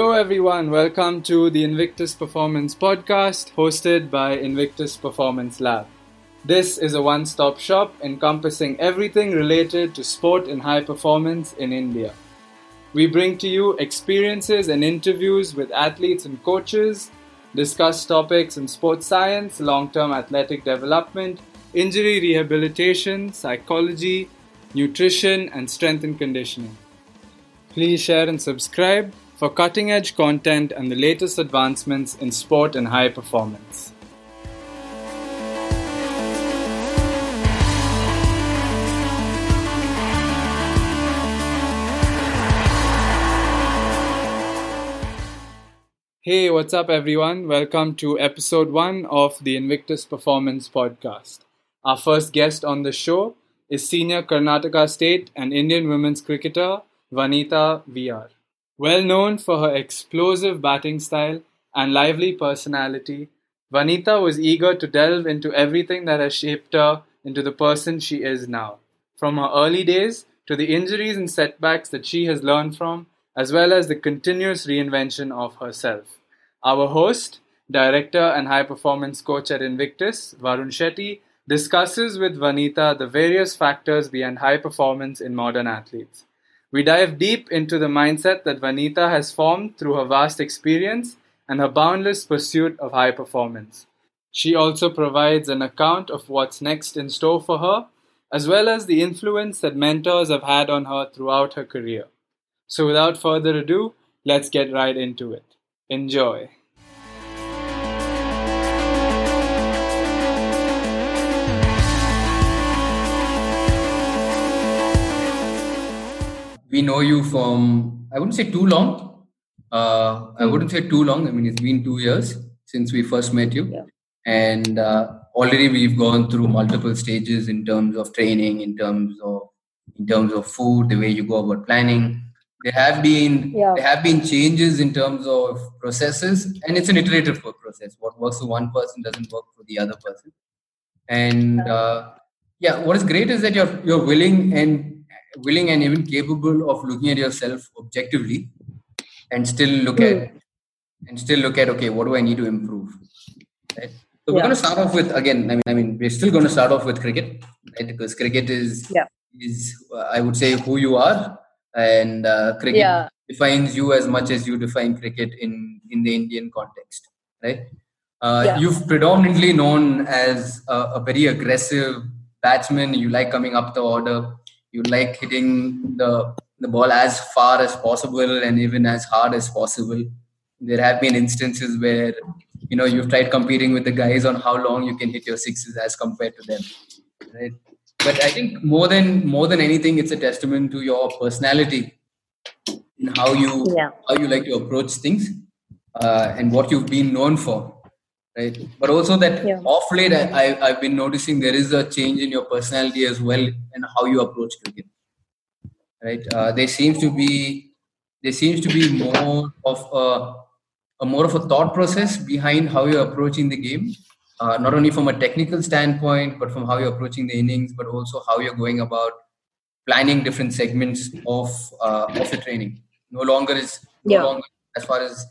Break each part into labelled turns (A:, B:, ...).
A: Hello, everyone. Welcome to the Invictus Performance Podcast hosted by Invictus Performance Lab. This is a one stop shop encompassing everything related to sport and high performance in India. We bring to you experiences and interviews with athletes and coaches, discuss topics in sports science, long term athletic development, injury rehabilitation, psychology, nutrition, and strength and conditioning. Please share and subscribe for cutting edge content and the latest advancements in sport and high performance. Hey, what's up, everyone? Welcome to episode one of the Invictus Performance Podcast. Our first guest on the show is senior Karnataka State and Indian women's cricketer Vanitha VR. Well known for her explosive batting style and lively personality, Vanitha was eager to delve into everything that has shaped her into the person she is now. From her early days to the injuries and setbacks that she has learned from, as well as the continuous reinvention of herself. Our host, director, and high performance coach at Invictus, Varun Shetty, discusses with Vanitha the various factors behind high performance in modern athletes. We dive deep into the mindset that Vanitha has formed through her vast experience and her boundless pursuit of high performance. She also provides an account of what's next in store for her, as well as the influence that mentors have had on her throughout her career. So, without further ado, let's get right into it. Enjoy.
B: We know you from I wouldn't say too long. Uh, I wouldn't say too long. I mean, it's been two years since we first met you,
C: Yeah.
B: and uh, already we've gone through multiple stages in terms of training, in terms of in terms of food, the way you go about planning. There have been
C: Yeah.
B: there have been changes in terms of processes, and it's an iterative process. What works for one person doesn't work for the other person. And uh, yeah, what is great is that you're you're willing and willing and even capable of looking at yourself objectively and still look at and still look at okay what do i need to improve? Right? So we're going to start off with again i mean i mean we're still going to start off with cricket right? Because cricket is
C: Yeah.
B: is uh, i would say who you are and uh, cricket
C: Yeah.
B: defines you as much as you define cricket in in the indian context right? Uh,
C: Yeah.
B: you've predominantly known as a, a very aggressive batsman. You like coming up the order you like hitting the the ball as far as possible and even as hard as possible. There have been instances where you know you've tried competing with the guys on how long you can hit your sixes as compared to them. Right? But I think more than more than anything, it's a testament to your personality in how you
C: Yeah.
B: how you like to approach things uh, and what you've been known for right but also that
C: Yeah.
B: off late I, i've been noticing there is a change in your personality as well and how you approach cricket right uh, there seems to be there seems to be more of a, a more of a thought process behind how you're approaching the game uh, not only from a technical standpoint but from how you're approaching the innings but also how you're going about planning different segments of uh, of the training no longer is no
C: Yeah.
B: longer as far as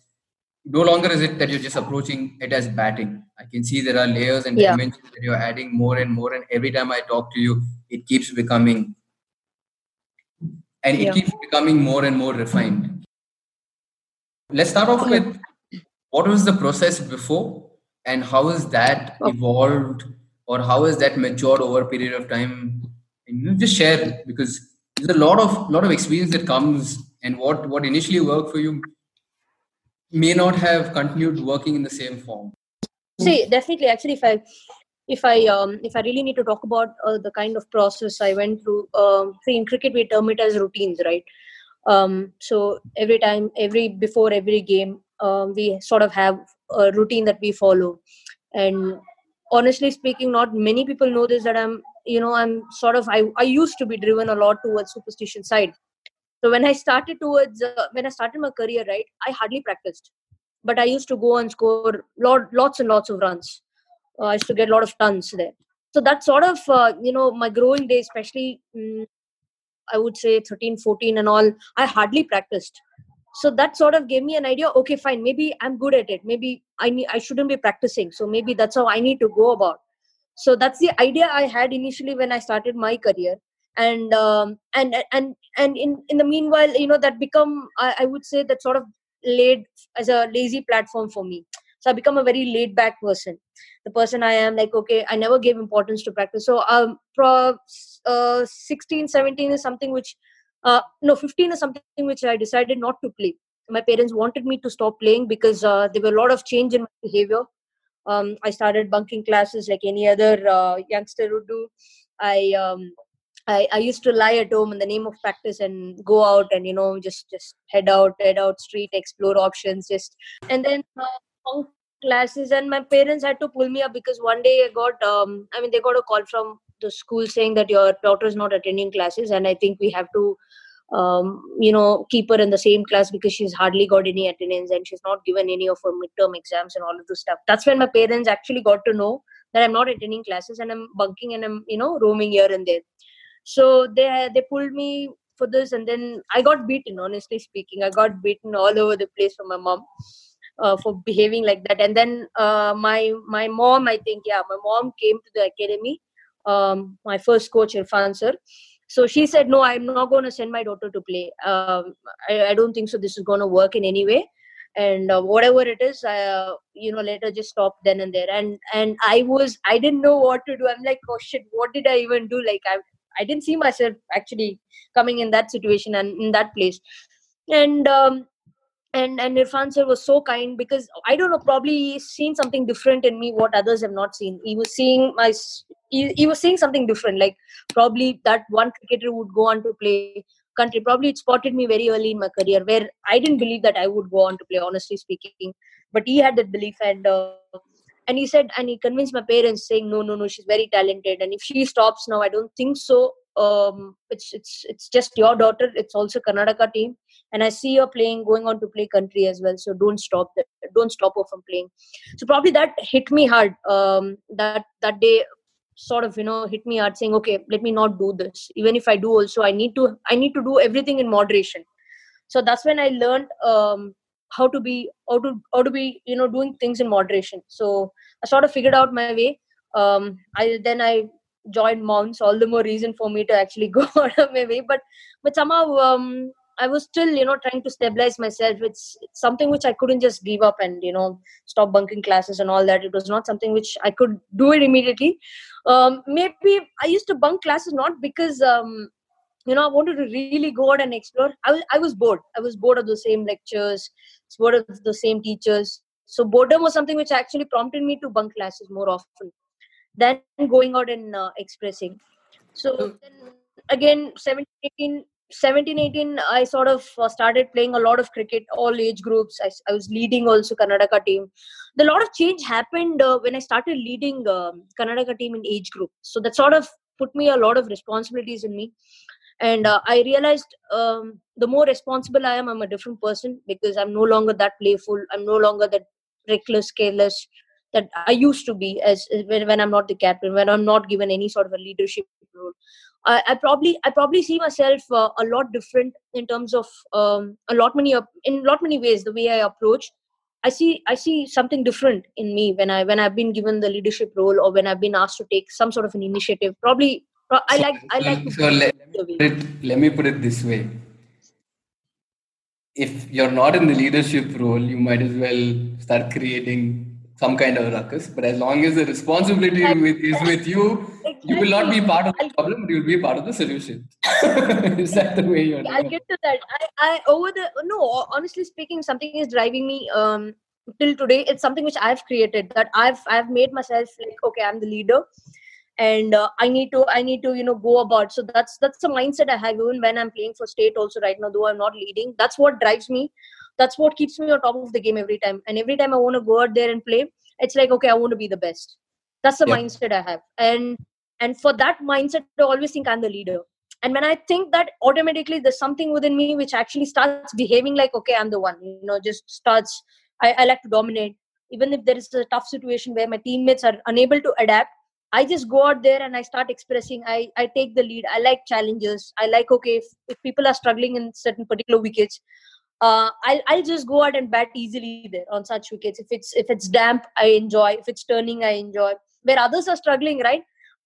B: no longer is it that you're just approaching it as batting i can see there are layers and
C: Yeah.
B: dimensions that you're adding more and more and every time i talk to you it keeps becoming and it
C: Yeah.
B: keeps becoming more and more refined let's start off
C: Okay.
B: with what was the process before and how has that
C: Okay.
B: evolved or how has that matured over a period of time and you just share because there's a lot of lot of experience that comes and what what initially worked for you may not have continued working in the same form
C: See, definitely. Actually, if I if I um, if I really need to talk about uh, the kind of process I went through, um, see in cricket we term it as routines, right? Um, so every time, every before every game, um, we sort of have a routine that we follow. And honestly speaking, not many people know this that I'm, you know, I'm sort of I I used to be driven a lot towards superstition side. So when I started towards uh, when I started my career, right, I hardly practiced, but I used to go and score lot, lots and lots of runs. Uh, I used to get a lot of tons there. So that sort of uh, you know my growing days, especially mm, I would say 13, 14 and all, I hardly practiced. so that sort of gave me an idea okay fine maybe i'm good at it maybe i need i shouldn't be practicing so maybe that's how i need to go about so that's the idea i had initially when i started my career and um, and and and in in the meanwhile you know that become I, I would say that sort of laid as a lazy platform for me. So i become a very laid back person. The person i am like okay i never gave importance to practice. So um pro, uh, 16 17 is something which uh, no 15 is something which i decided not to play. My parents wanted me to stop playing because uh, there were a lot of change in my behavior. Um, i started bunking classes like any other uh, youngster would do. I um, I, I used to lie at home in the name of practice and go out and you know just just head out head out street explore options just and then uh, classes and my parents had to pull me up because one day I got um I mean they got a call from the school saying that your daughter is not attending classes and I think we have to um, you know keep her in the same class because she's hardly got any attendance and she's not given any of her midterm exams and all of this stuff. That's when my parents actually got to know that i'm not attending classes and i'm bunking and i'm you know roaming here and there so they they pulled me for this and then i got beaten honestly speaking. I got beaten all over the place from my mom uh, for behaving like that. And then uh, my my mom i think yeah my mom came to the academy um, my first coach irfan sir. So she said no i'm not going to send my daughter to play. Um, I, I, don't think so this is going to work in any way. And uh, whatever it is uh, you know later just stop then and there. And and i was i didn't know what to do. I'm like oh shit what did i even do? Like i i didn't see myself actually coming in that situation and in that place. And um, and and Irfan sir was so kind because I don't know probably he's seen something different in me what others have not seen. He was seeing my he, he was seeing something different like probably that one cricketer would go on to play country. Probably it spotted me very early in my career where I didn't believe that I would go on to play honestly speaking. But he had that belief and uh, and he said and he convinced my parents saying no no no she's very talented and if she stops now I don't think so um, it's it's it's just your daughter it's also Karnataka team and I see her playing, going on to play country as well. So don't stop that. Don't stop her from playing. So probably that hit me hard. Um, that that day sort of you know hit me hard, saying, okay, let me not do this. Even if I do, also I need to I need to do everything in moderation. So that's when I learned um, how to be how to how to be you know doing things in moderation. So I sort of figured out my way. Um, I then I joined mounts all the more reason for me to actually go out of my way but but somehow um, I was still, you know, trying to stabilize myself. It's, it's, something which I couldn't just give up and, you know, stop bunking classes and all that. It was not something which I could do it immediately. Um, maybe I used to bunk classes not because, um, you know, I wanted to really go out and explore. I was, I was bored. I was bored of the same lectures, bored of the same teachers. So boredom was something which actually prompted me to bunk classes more often than going out and uh, expressing. So then again, 17, 18, 17 18 i sort of uh, started playing a lot of cricket all age groups i, I was leading also karnataka team the lot of change happened uh, when i started leading um, karnataka team in age group so that sort of put me a lot of responsibilities in me and uh, i realized um, the more responsible i am i'm a different person because i'm no longer that playful i'm no longer that reckless careless that i used to be as when, when i'm not the captain when i'm not given any sort of a leadership role I, I probably I probably see myself uh, a lot different in terms of um, a lot many in lot many ways the way I approach. I see I see something different in me when I when I've been given the leadership role or when I've been asked to take some sort of an initiative. Probably I like I like.
B: So, let, it, let me put it this way: if you're not in the leadership role, you might as well start creating some kind of ruckus. But as long as the responsibility with, is with you, you will not be part of the problem, but you'll be part of the solution. is that the way you're?
C: I'll get to that. I, I over the no. Honestly speaking, something is driving me um till today. It's something which I've created that I've I've made myself like okay, I'm the leader and uh, i need to i need to you know go about. So that's that's the mindset i have even when i'm playing for state also right now though i'm not leading. That's what drives me. That's what keeps me on top of the game every time. And every time i want to go out there and play it's like okay i want to be the best. That's the yep. mindset i have. And and for that mindset i always think i'm the leader. And when i think that automatically there's something within me which actually starts behaving like okay i'm the one you know just starts i, I like to dominate. Even if there is a tough situation where my teammates are unable to adapt i just go out there and i start expressing i i take the lead i like challenges i like okay if, if people are struggling in certain particular wickets uh, I'll I'll just go out and bat easily there on such wickets. If it's if it's damp, I enjoy. If it's turning, I enjoy. Where others are struggling, right?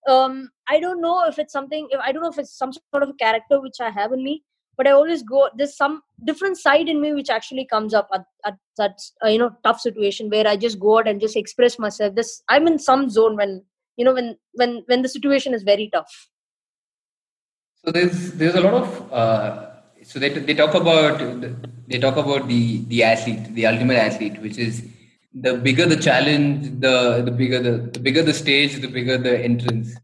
C: Um, I don't know if it's something. If I don't know if it's some sort of a character which I have in me, but I always go. There's some different side in me which actually comes up at, at that uh, you know tough situation where I just go out and just express myself. This I'm in some zone when you know when when when the situation is very tough.
B: So there's there's a lot of uh, so they they talk about they talk about the the athlete, the ultimate athlete, which is the bigger the challenge, the the bigger the, the bigger the stage, the bigger the entrance.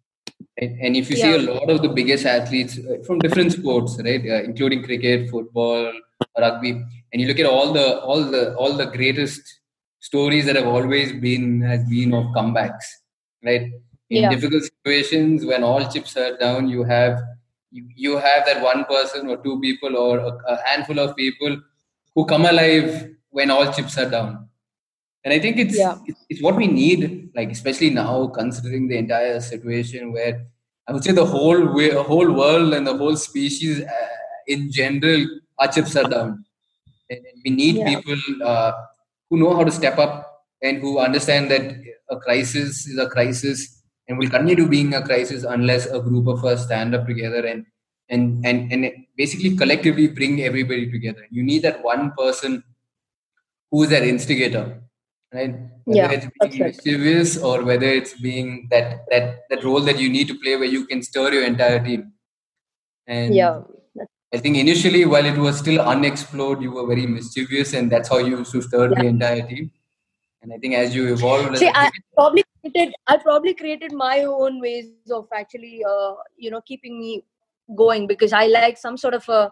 B: Right? And if you yeah. see a lot of the biggest athletes uh, from different sports, right, uh, including cricket, football, rugby, and you look at all the all the all the greatest stories that have always been has been of comebacks, right? In yeah. difficult situations, when all chips are down, you have you, you have that one person or two people or a, a handful of people who come alive when all chips are down and i think it's, yeah. it's, it's what we need like especially now considering the entire situation where i would say the whole way, whole world and the whole species uh, in general our chips are down and we need yeah. people uh, who know how to step up and who understand that a crisis is a crisis and will continue to being a crisis unless a group of us stand up together and and and and basically collectively bring everybody together. You need that one person who is that instigator, right? Whether
C: yeah,
B: it's being mischievous right. or whether it's being that that that role that you need to play where you can stir your entire team. And
C: yeah.
B: I think initially, while it was still unexplored, you were very mischievous, and that's how you used to stir yeah. the entire team. And I think as you evolve,
C: see, I probably created, I probably created my own ways of actually, uh, you know, keeping me going because I like some sort of a.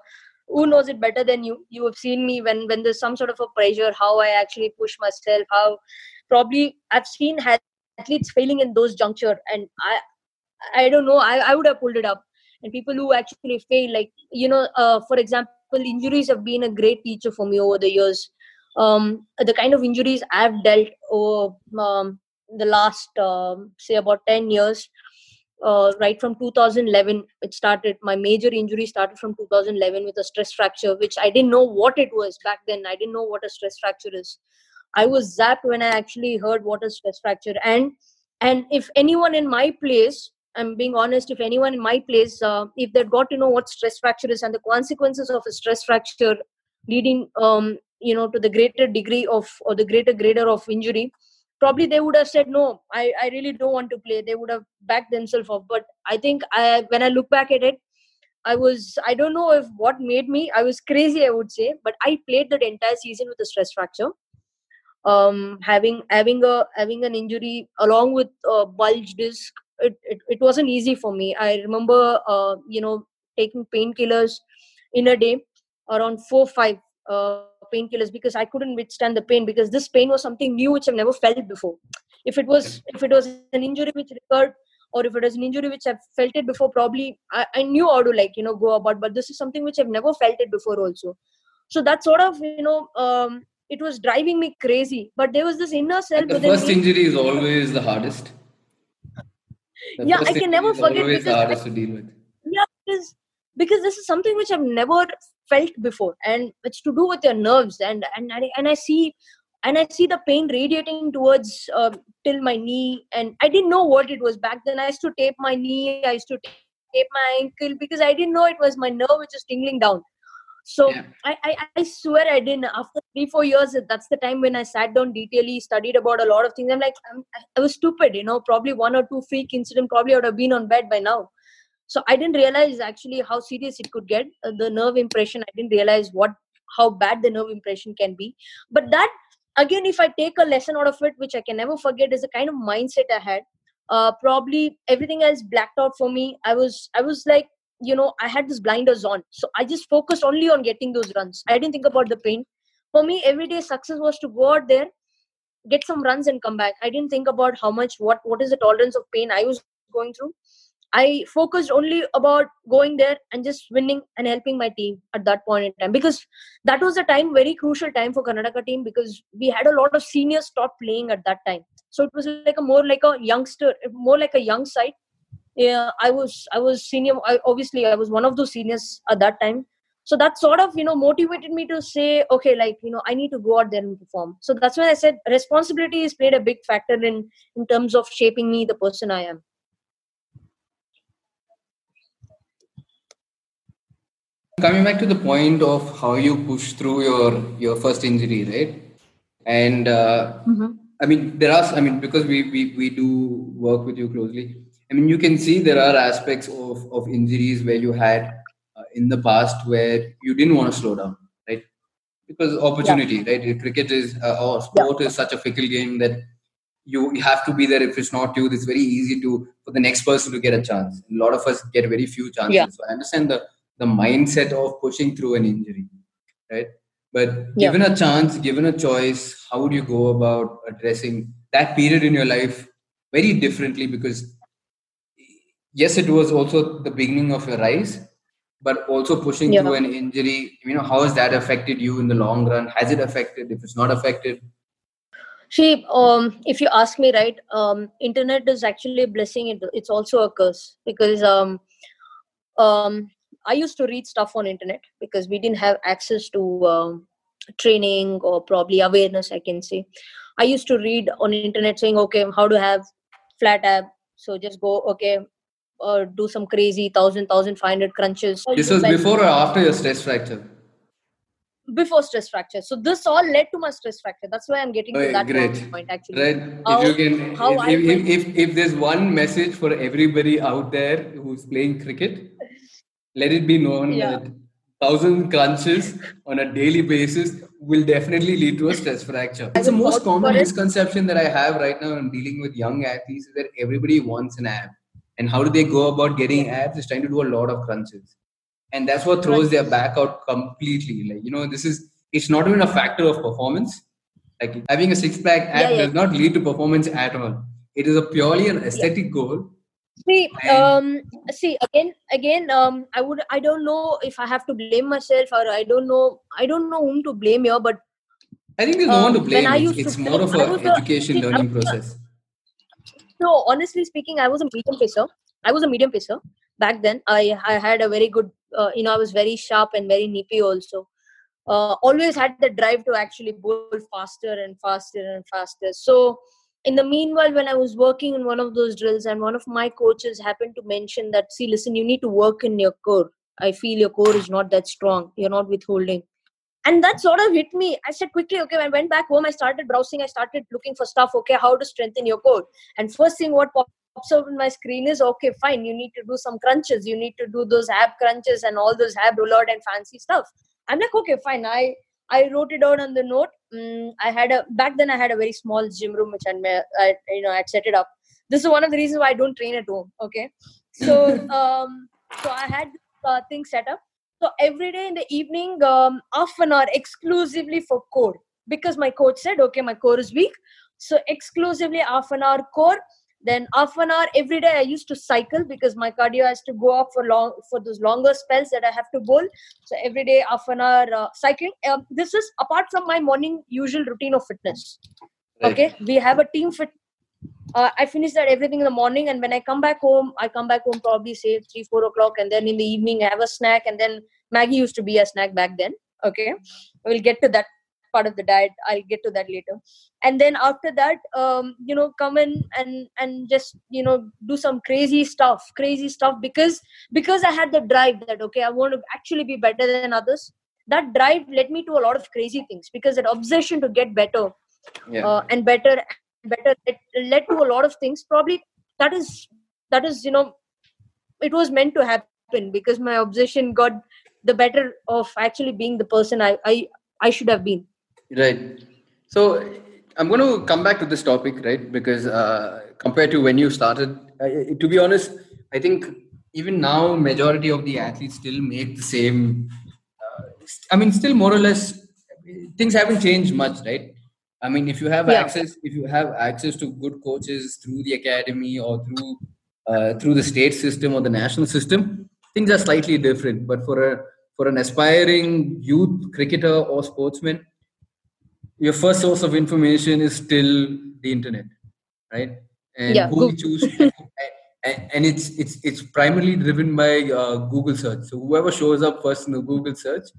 C: Who knows it better than you? You have seen me when when there's some sort of a pressure, how I actually push myself, how probably I've seen athletes failing in those juncture, and I, I don't know, I, I would have pulled it up. And people who actually fail, like you know, uh, for example, injuries have been a great teacher for me over the years um, the kind of injuries I've dealt over um, the last, um, say, about 10 years, uh, right from 2011, it started. My major injury started from 2011 with a stress fracture, which I didn't know what it was back then. I didn't know what a stress fracture is. I was zapped when I actually heard what a stress fracture. And and if anyone in my place, I'm being honest, if anyone in my place, uh, if they'd got to know what stress fracture is and the consequences of a stress fracture leading um, you know to the greater degree of or the greater grader of injury probably they would have said no i i really don't want to play. They would have backed themselves off. But i think i when i look back at it i was i don't know if what made me i was crazy i would say but i played that entire season with a stress fracture. Um having having a having an injury along with a bulge disc it, it, it wasn't easy for me. I remember uh, you know taking painkillers in a day around four five uh, painkillers because I couldn't withstand the pain because this pain was something new which I've never felt before. If it was if it was an injury which recurred or if it was an injury which I've felt it before, probably I, I knew how to like you know go about. But this is something which I've never felt it before also. So that sort of you know um, it was driving me crazy. But there was this inner self.
B: The first me. injury is always the hardest.
C: The yeah, I can never forget because the hardest to deal with. Yeah, because because this is something which I've never felt before and it's to do with your nerves and and and I see and I see the pain radiating towards uh, till my knee and I didn't know what it was back then I used to tape my knee I used to tape my ankle because I didn't know it was my nerve which was tingling down so yeah. I, I, I swear I didn't. After three four years, that's the time when I sat down detailedly, studied about a lot of things. I'm like, I'm, I was stupid, you know. Probably one or two freak incident, probably I would have been on bed by now so i didn't realize actually how serious it could get. Uh, the nerve impression i didn't realize what how bad the nerve impression can be. But that again if i take a lesson out of it which i can never forget is the kind of mindset i had. Uh, probably everything else blacked out for me. I was i was like you know i had this blinders on. So i just focused only on getting those runs. I didn't think about the pain. For me everyday success was to go out there get some runs and come back. I didn't think about how much what what is the tolerance of pain i was going through I focused only about going there and just winning and helping my team at that point in time because that was a time very crucial time for Karnataka team because we had a lot of seniors stop playing at that time. So it was like a more like a youngster, more like a young side. Yeah, I was I was senior. I, obviously, I was one of those seniors at that time. so that sort of you know motivated me to say okay like you know i need to go out there and perform so that's why i said responsibility has played a big factor in in terms of shaping me the person i am
B: coming back to the point of how you push through your your first injury right and uh, mm-hmm. i mean there are i mean because we, we we do work with you closely i mean you can see there are aspects of of injuries where you had uh, in the past where you didn't want to slow down right because opportunity yeah. right cricket is uh, or sport yeah. is such a fickle game that you, have to be there if it's not you it's very easy to for the next person to get a chance a lot of us get very few chances yeah. so i understand the the mindset of pushing through an injury, right? But given a chance, given a choice, how would you go about addressing that period in your life very differently? Because yes, it was also the beginning of your rise, but also pushing yeah. through an injury. You know, how has that affected you in the long run? Has it affected? If it's not affected,
C: See, um, if you ask me, right, um, internet is actually a blessing. It, it's also a curse because um, um, I used to read stuff on internet because we didn't have access to um, training or probably awareness. I can say I used to read on internet saying, okay, how to have flat ab. So just go, okay, uh, do some crazy thousand, thousand five hundred crunches.
B: This was before or after your stress fracture?
C: Before stress fracture. So this all led to my stress fracture. That's why I'm getting to that
B: great.
C: point actually.
B: Right. How, if you can, how if, if, if, if there's one message for everybody out there who's playing cricket, let it be known yeah. that thousand crunches on a daily basis will definitely lead to a stress fracture. It's the most common misconception that I have right now in dealing with young athletes is that everybody wants an ab. And how do they go about getting abs? Is trying to do a lot of crunches. And that's what throws their back out completely. Like, you know, this is it's not even a factor of performance. Like having a six pack ab yeah, yeah. does not lead to performance at all. It is a purely an aesthetic goal
C: see um see again again um i would i don't know if i have to blame myself or i don't know i don't know whom to blame here but
B: i think there's no one to um, blame. It's, it's more of an education a, learning process.
C: No honestly speaking i was a medium pacer. I was a medium pacer back then. I i had a very good uh, you know i was very sharp and very nippy also. Uh, always had the drive to actually bowl faster and faster and faster. So in the meanwhile when i was working in one of those drills and one of my coaches happened to mention that see listen you need to work in your core. I feel your core is not that strong. You're not withholding. And that sort of hit me. I said quickly okay when i went back home i started browsing. I started looking for stuff. Okay how to strengthen your core? And first thing what pops up on my screen is okay fine. You need to do some crunches. You need to do those ab crunches and all those ab roulade and fancy stuff. I'm like okay fine. I I wrote it down on the note. Mm, I had a back then I had a very small gym room which I, I you know I'd set it up. This is one of the reasons why I don't train at home. Okay, so um, so I had uh, things set up. So every day in the evening, um, half an hour exclusively for core because my coach said, okay, my core is weak. So exclusively half an hour core then half an hour every day i used to cycle because my cardio has to go up for long for those longer spells that i have to bowl. So every day half an hour uh, cycling. Um, this is apart from my morning usual routine of fitness. Right. okay? We have a team fit. Uh, i finish that everything in the morning and when i come back home i come back home probably say 3 4 o'clock and then in the evening i have a snack and then Maggi used to be a snack back then. Okay? We'll get to that part of the diet i'll get to that later. And then after that um, you know come in and and just you know do some crazy stuff crazy stuff because because i had the drive that okay i want to actually be better than others. That drive led me to a lot of crazy things because that obsession to get better yeah. uh, and better better it led to a lot of things. Probably that is that is you know it was meant to happen because my obsession got the better of actually being the person i i, I should have been
B: Right. So I'm going to come back to this topic, right? Because uh, compared to when you started, uh, to be honest, I think even now majority of the athletes still make the same. Uh, I mean, still more or less, things haven't changed much, right? I mean, if you have yeah. access, if you have access to good coaches through the academy or through uh, through the state system or the national system, things are slightly different. But for a for an aspiring youth cricketer or sportsman, your first source of information is still the internet right and
C: yeah,
B: who you choose and, and it's it's it's primarily driven by uh, Google search. So whoever shows up first in the Google search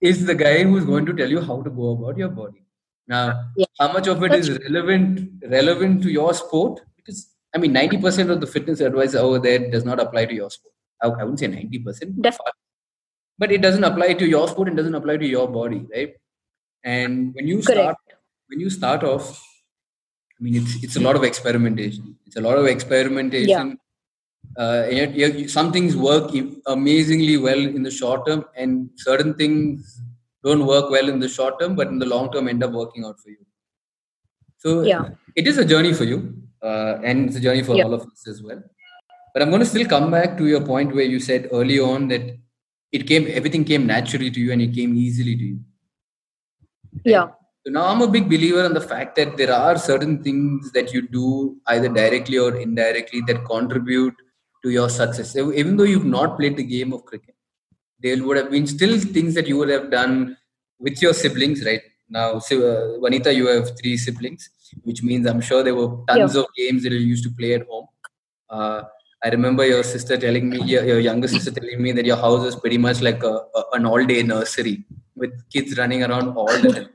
B: is the guy who's going to tell you how to go about your body. Now,
C: Yeah.
B: how much of it is relevant relevant to your sport? Because I mean, ninety percent of the fitness advice over there does not apply to your sport. I, I wouldn't say ninety percent, but it doesn't apply to your sport and doesn't apply to your body, right? And when you
C: Correct.
B: start when you start off, I mean, it's it's a lot of experimentation. It's a lot of experimentation. Uh, and yet, yet some things work amazingly well in the short term, and certain things don't work well in the short term, but in the long term end up working out for you. So
C: Yeah.
B: it is a journey for you, uh, and it's a journey for
C: Yeah.
B: all of us as well. But I'm going to still come back to your point where you said early on that it came, everything came naturally to you, and it came easily to you.
C: Yeah.
B: So now I'm a big believer in the fact that there are certain things that you do either directly or indirectly that contribute to your success. Even though you've not played the game of cricket, there would have been still things that you would have done with your siblings, right? Now, so, uh, Vanitha, you have three siblings, which means I'm sure there were tons of games that you used to play at home. Uh, I remember your sister telling me, your, your younger sister telling me that your house was pretty much like a, a, an all day nursery with kids running around all the time.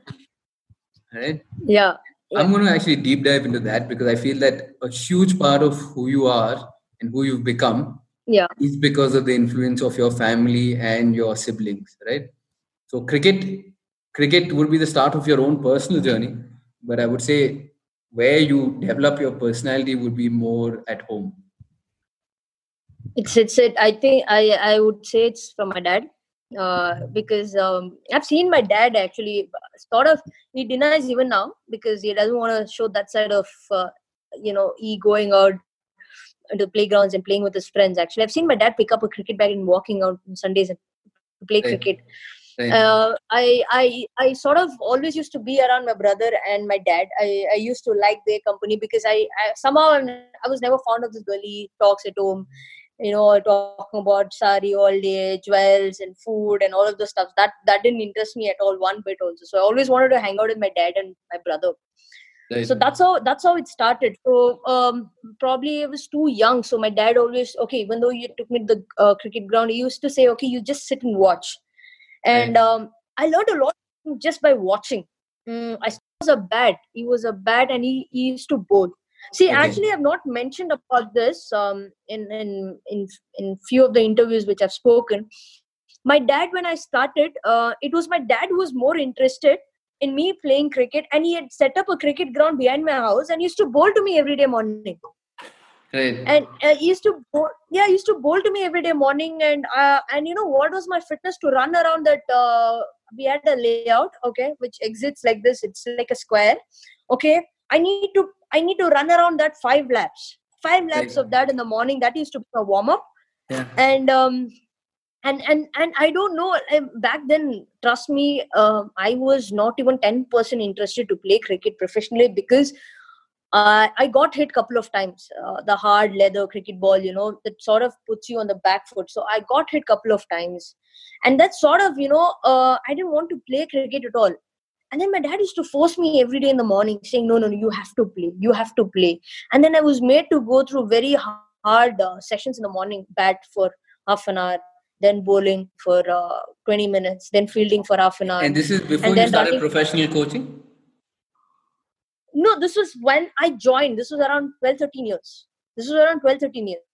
B: Right?
C: Yeah. Yeah.
B: I'm going to actually deep dive into that because I feel that a huge part of who you are and who you've become
C: Yeah.
B: is because of the influence of your family and your siblings, right? So cricket, cricket would be the start of your own personal journey, but I would say where you develop your personality would be more at home.
C: It's it's it. I think I I would say it's from my dad, uh, because um, I've seen my dad actually sort of he denies even now because he doesn't want to show that side of uh, you know he going out into playgrounds and playing with his friends. Actually, I've seen my dad pick up a cricket bag and walking out on Sundays and play
B: Right.
C: cricket.
B: Right?
C: uh, I, I I sort of always used to be around my brother and my dad. I, I used to like their company because I, I somehow I'm, I was never fond of this girly talks at home. You know, talking about sari all day, jewels and food and all of the stuff. That that didn't interest me at all one bit also. So I always wanted to hang out with my dad and my brother
B: Right.
C: so that's how that's how it started so um probably i was too young so my dad always okay even though he took me to the uh, cricket ground he used to say okay you just sit and watch and
B: Right.
C: um i learned a lot just by watching mm, i was a bat he was a bat and he, he used to bowl see
B: Okay.
C: actually i've not mentioned about this um in in in in few of the interviews which i've spoken my dad when i started uh, it was my dad who was more interested in me playing cricket and he had set up a cricket ground behind my house and used to bowl to me every day morning
B: right.
C: and uh, he used to bowl, yeah he used to bowl to me every day morning and uh, and you know what was my fitness to run around that uh, we had a layout okay which exits like this it's like a square okay i need to i need to run around that five laps. Five laps
B: Right.
C: of that in the morning that used to be a warm up
B: Yeah.
C: and um and and and i don't know back then trust me um, i was not even 10% interested to play cricket professionally because uh, i got hit couple of times uh, the hard leather cricket ball you know that sort of puts you on the back foot. So i got hit couple of times. And that sort of you know uh, i didn't want to play cricket at all and then my dad used to force me every day in the morning saying no no no you have to play you have to play and then i was made to go through very hard uh, sessions in the morning bat for half an hour then bowling for uh, 20 minutes then fielding for half an hour
B: And this is before you started
C: running-
B: professional coaching?
C: no this was when i joined this was around 12 13 years this was around 12 13 years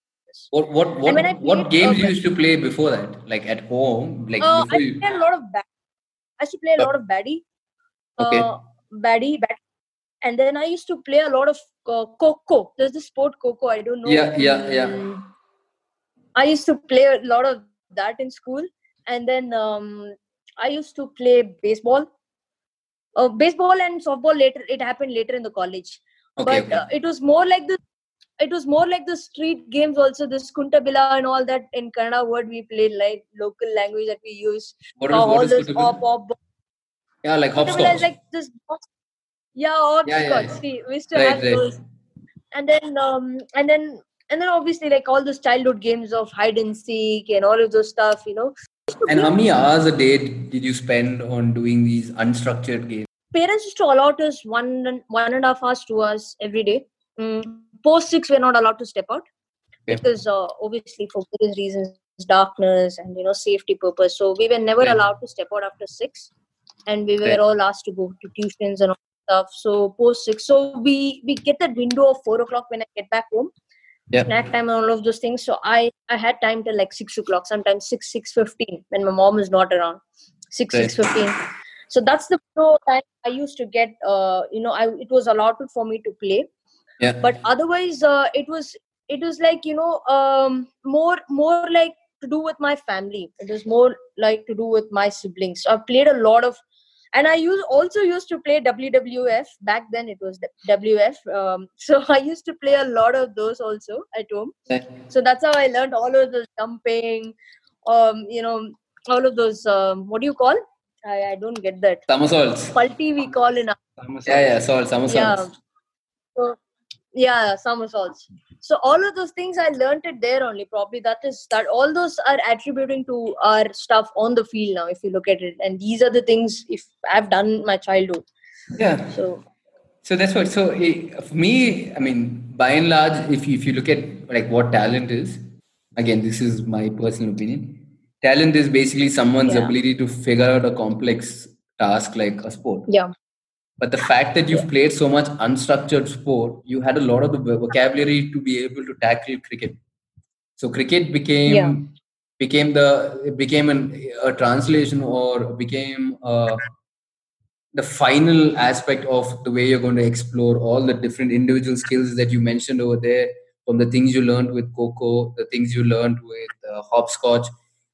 B: What what what,
C: I
B: what games
C: uh,
B: you used to play before that? Like at home? Like
C: uh,
B: before
C: i
B: you
C: played a lot of bat i used to play a lot of baddie
B: Okay.
C: uh, baddie bat and then i used to play a lot of uh, kho kho there's the sport kho kho i don't know
B: Yeah, yeah, yeah.
C: I used to play a lot of that in school and then um, i used to play baseball uh, baseball and softball later it happened later in the college
B: Okay,
C: but
B: okay.
C: Uh, it was more like the it was more like the street games also this kunta kuntabila and all that in kannada word we played like local language that we use
B: what
C: uh,
B: is,
C: all
B: what is
C: this
B: Kutubu?
C: op op
B: Yeah, like hopscotch.
C: like this box. yeah hopscotch
B: Yeah, yeah, yeah.
C: see we to
B: Right,
C: have
B: right.
C: those and then um and then and then obviously like all those childhood games of hide and seek and all of those stuff you know
B: And how many hours a day did you spend on doing these unstructured games?
C: parents used to allot us one one and a half hours two hours every day mm, post six we're not allowed to step out
B: Yeah.
C: because uh, obviously for various reasons, darkness and you know safety purpose. So we were never
B: Right.
C: allowed to step out after six, and we were
B: Right.
C: all asked to go to tuitions and all stuff. So post six, so we we get that window of four o'clock when I get back home.
B: Yeah.
C: Snack time and all of those things. So I I had time till like six o'clock, sometimes six six fifteen when my mom is not around. Six
B: Right.
C: six fifteen. So that's the window time I used to get. Uh, you know, I it was allotted for me to play
B: Yeah.
C: but otherwise uh, it was it was like you know um, more more like to do with my family it was more like to do with my siblings so i played a lot of and i use, also used to play wwf back then it was wf um, so i used to play a lot of those also at home. So that's how i learned all of those jumping um you know all of those um, what do you call? I, I don't get that.
B: Somersaults.
C: pulti we call in
B: Yeah, yeah, salt, somersaults.
C: yeah. So yeah somersaults so all of those things i learned it there only probably that is that all those are attributing to our stuff on the field now if you look at it and these are the things if i've done my childhood
B: Yeah.
C: so
B: So that's what. So eh, for me, I mean, by and large, if you, if you look at like what talent is, again, this is my personal opinion. Talent is basically someone's
C: Yeah.
B: ability to figure out a complex task like a sport.
C: yeah
B: But the fact that you've played so much unstructured sport, you had a lot of the vocabulary to be able to tackle cricket. So cricket became
C: Yeah.
B: became the it became an, a translation or became uh, the final aspect of the way you're going to explore all the different individual skills that you mentioned over there, from the things you learned with Kho Kho, the things you learned with uh, hopscotch.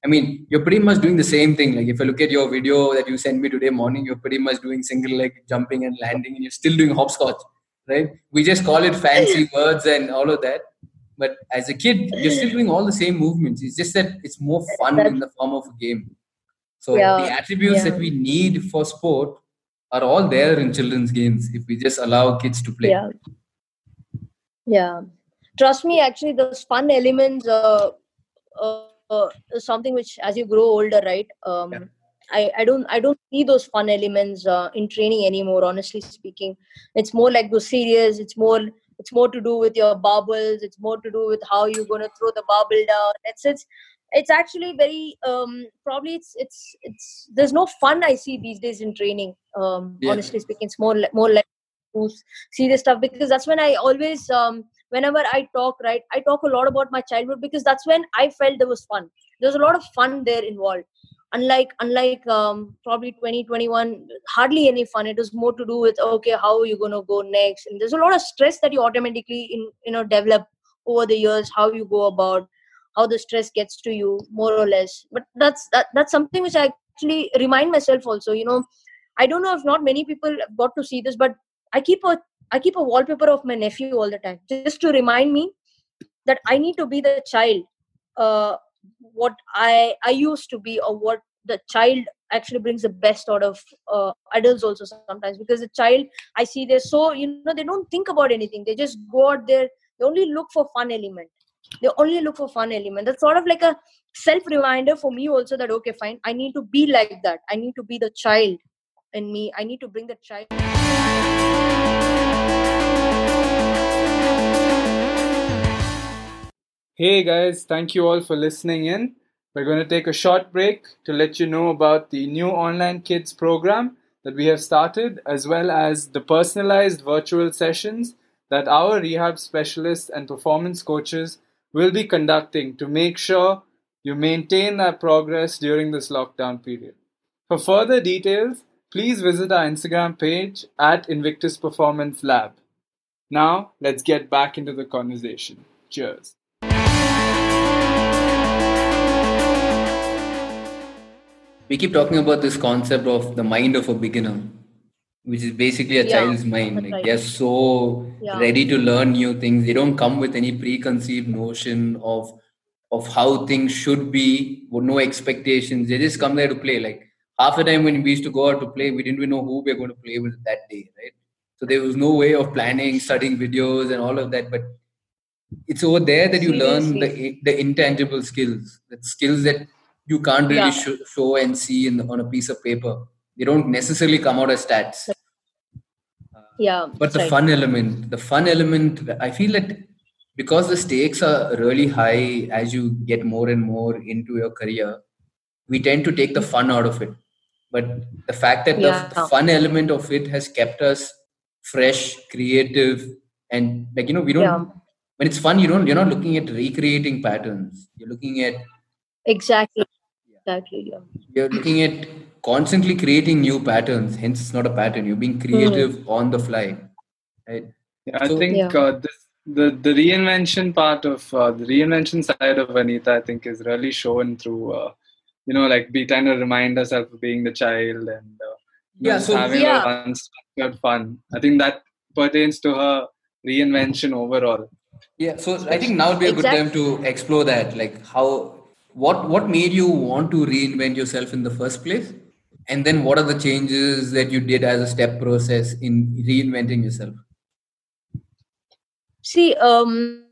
B: I mean, you're pretty much doing the same thing. Like if I look at your video that you sent me today morning, you're pretty much doing single leg jumping and landing, and you're still doing hopscotch, right? We just call it fancy words and all of that. But as a kid, you're still doing all the same movements. It's just that it's more fun in the form of a game. So
C: Yeah,
B: the attributes that we need for sport are all there in children's games if we just allow kids to play.
C: yeah yeah trust me actually those fun elements uh, uh, uh, something which as you grow older right um,
B: Yeah.
C: I, I don't I don't see those fun elements uh, in training anymore. Honestly speaking, it's more like those serious. It's more it's more to do with your barbells. It's more to do with how you're gonna throw the barbell down. It's it's it's actually very um, probably it's it's it's there's no fun I see these days in training. Um,
B: Yeah.
C: Honestly speaking, it's more more like serious stuff because that's when I always um, whenever I talk right I talk a lot about my childhood because that's when I felt there was fun. There's a lot of fun there involved. Unlike unlike um, probably 2021 hardly any fun. It was more to do with okay how are you going to go next? And there's a lot of stress that you automatically in you know develop over the years how you go about how the stress gets to you more or less. But that's that, that's something which i actually remind myself also you know i don't know if not many people got to see this but i keep a i keep a wallpaper of my nephew all the time just to remind me that i need to be the child uh, what I I used to be or what the child actually brings the best out of uh, adults also sometimes because the child I see they're so you know they don't think about anything they just go out there they only look for fun element they only look for fun element that's sort of like a self reminder for me also that okay fine I need to be like that I need to be the child in me I need to bring the child
A: Hey guys, thank you all for listening in. We're going to take a short break to let you know about the new online kids program that we have started, as well as the personalized virtual sessions that our rehab specialists and performance coaches will be conducting to make sure you maintain that progress during this lockdown period. For further details, please visit our Instagram page at Invictus Performance Lab. Now, let's get back into the conversation. Cheers.
B: We keep talking about this concept of the mind of a beginner, which is basically a
C: Yeah,
B: child's mind. Like
C: right.
B: they're so
C: Yeah.
B: ready to learn new things. They don't come with any preconceived notion of of how things should be, with no expectations. They just come there to play. Like half the time when we used to go out to play, we didn't even know who we were going to play with that day, right? So there was no way of planning, studying videos, and all of that. But it's over there that you learn the the intangible skills, the skills that you can't really
C: Yeah.
B: show, show and see in, on a piece of paper. They don't necessarily come out as stats.
C: yeah
B: But the
C: right.
B: fun element, the fun element, I feel that because the stakes are really high as you get more and more into your career, we tend to take the fun out of it. But the fact that
C: Yeah.
B: the, the fun element of it has kept us fresh, creative, and like you know, we don't.
C: Yeah.
B: When it's fun, you don't. You're not looking at recreating patterns. You're looking at
C: Exactly. Exactly. Yeah.
B: you're looking at constantly creating new patterns. Hence, it's not a pattern. You're being creative on the fly. Right?
A: Yeah, I
B: So-
A: think
C: Yeah.
A: uh, this, the the reinvention part of uh, the reinvention side of Vanitha, I think, is really shown through, uh, you know, like be trying to remind herself of being the child and uh,
B: Yeah,
A: just
B: so-
A: having
C: Yeah.
A: a unstructured fun. I think that pertains to her reinvention overall.
B: Yeah, so I think now would be a good time to explore that. Like how what what made you want to reinvent yourself in the first place? And then what are the changes that you did as a step process in reinventing yourself?
C: See, um,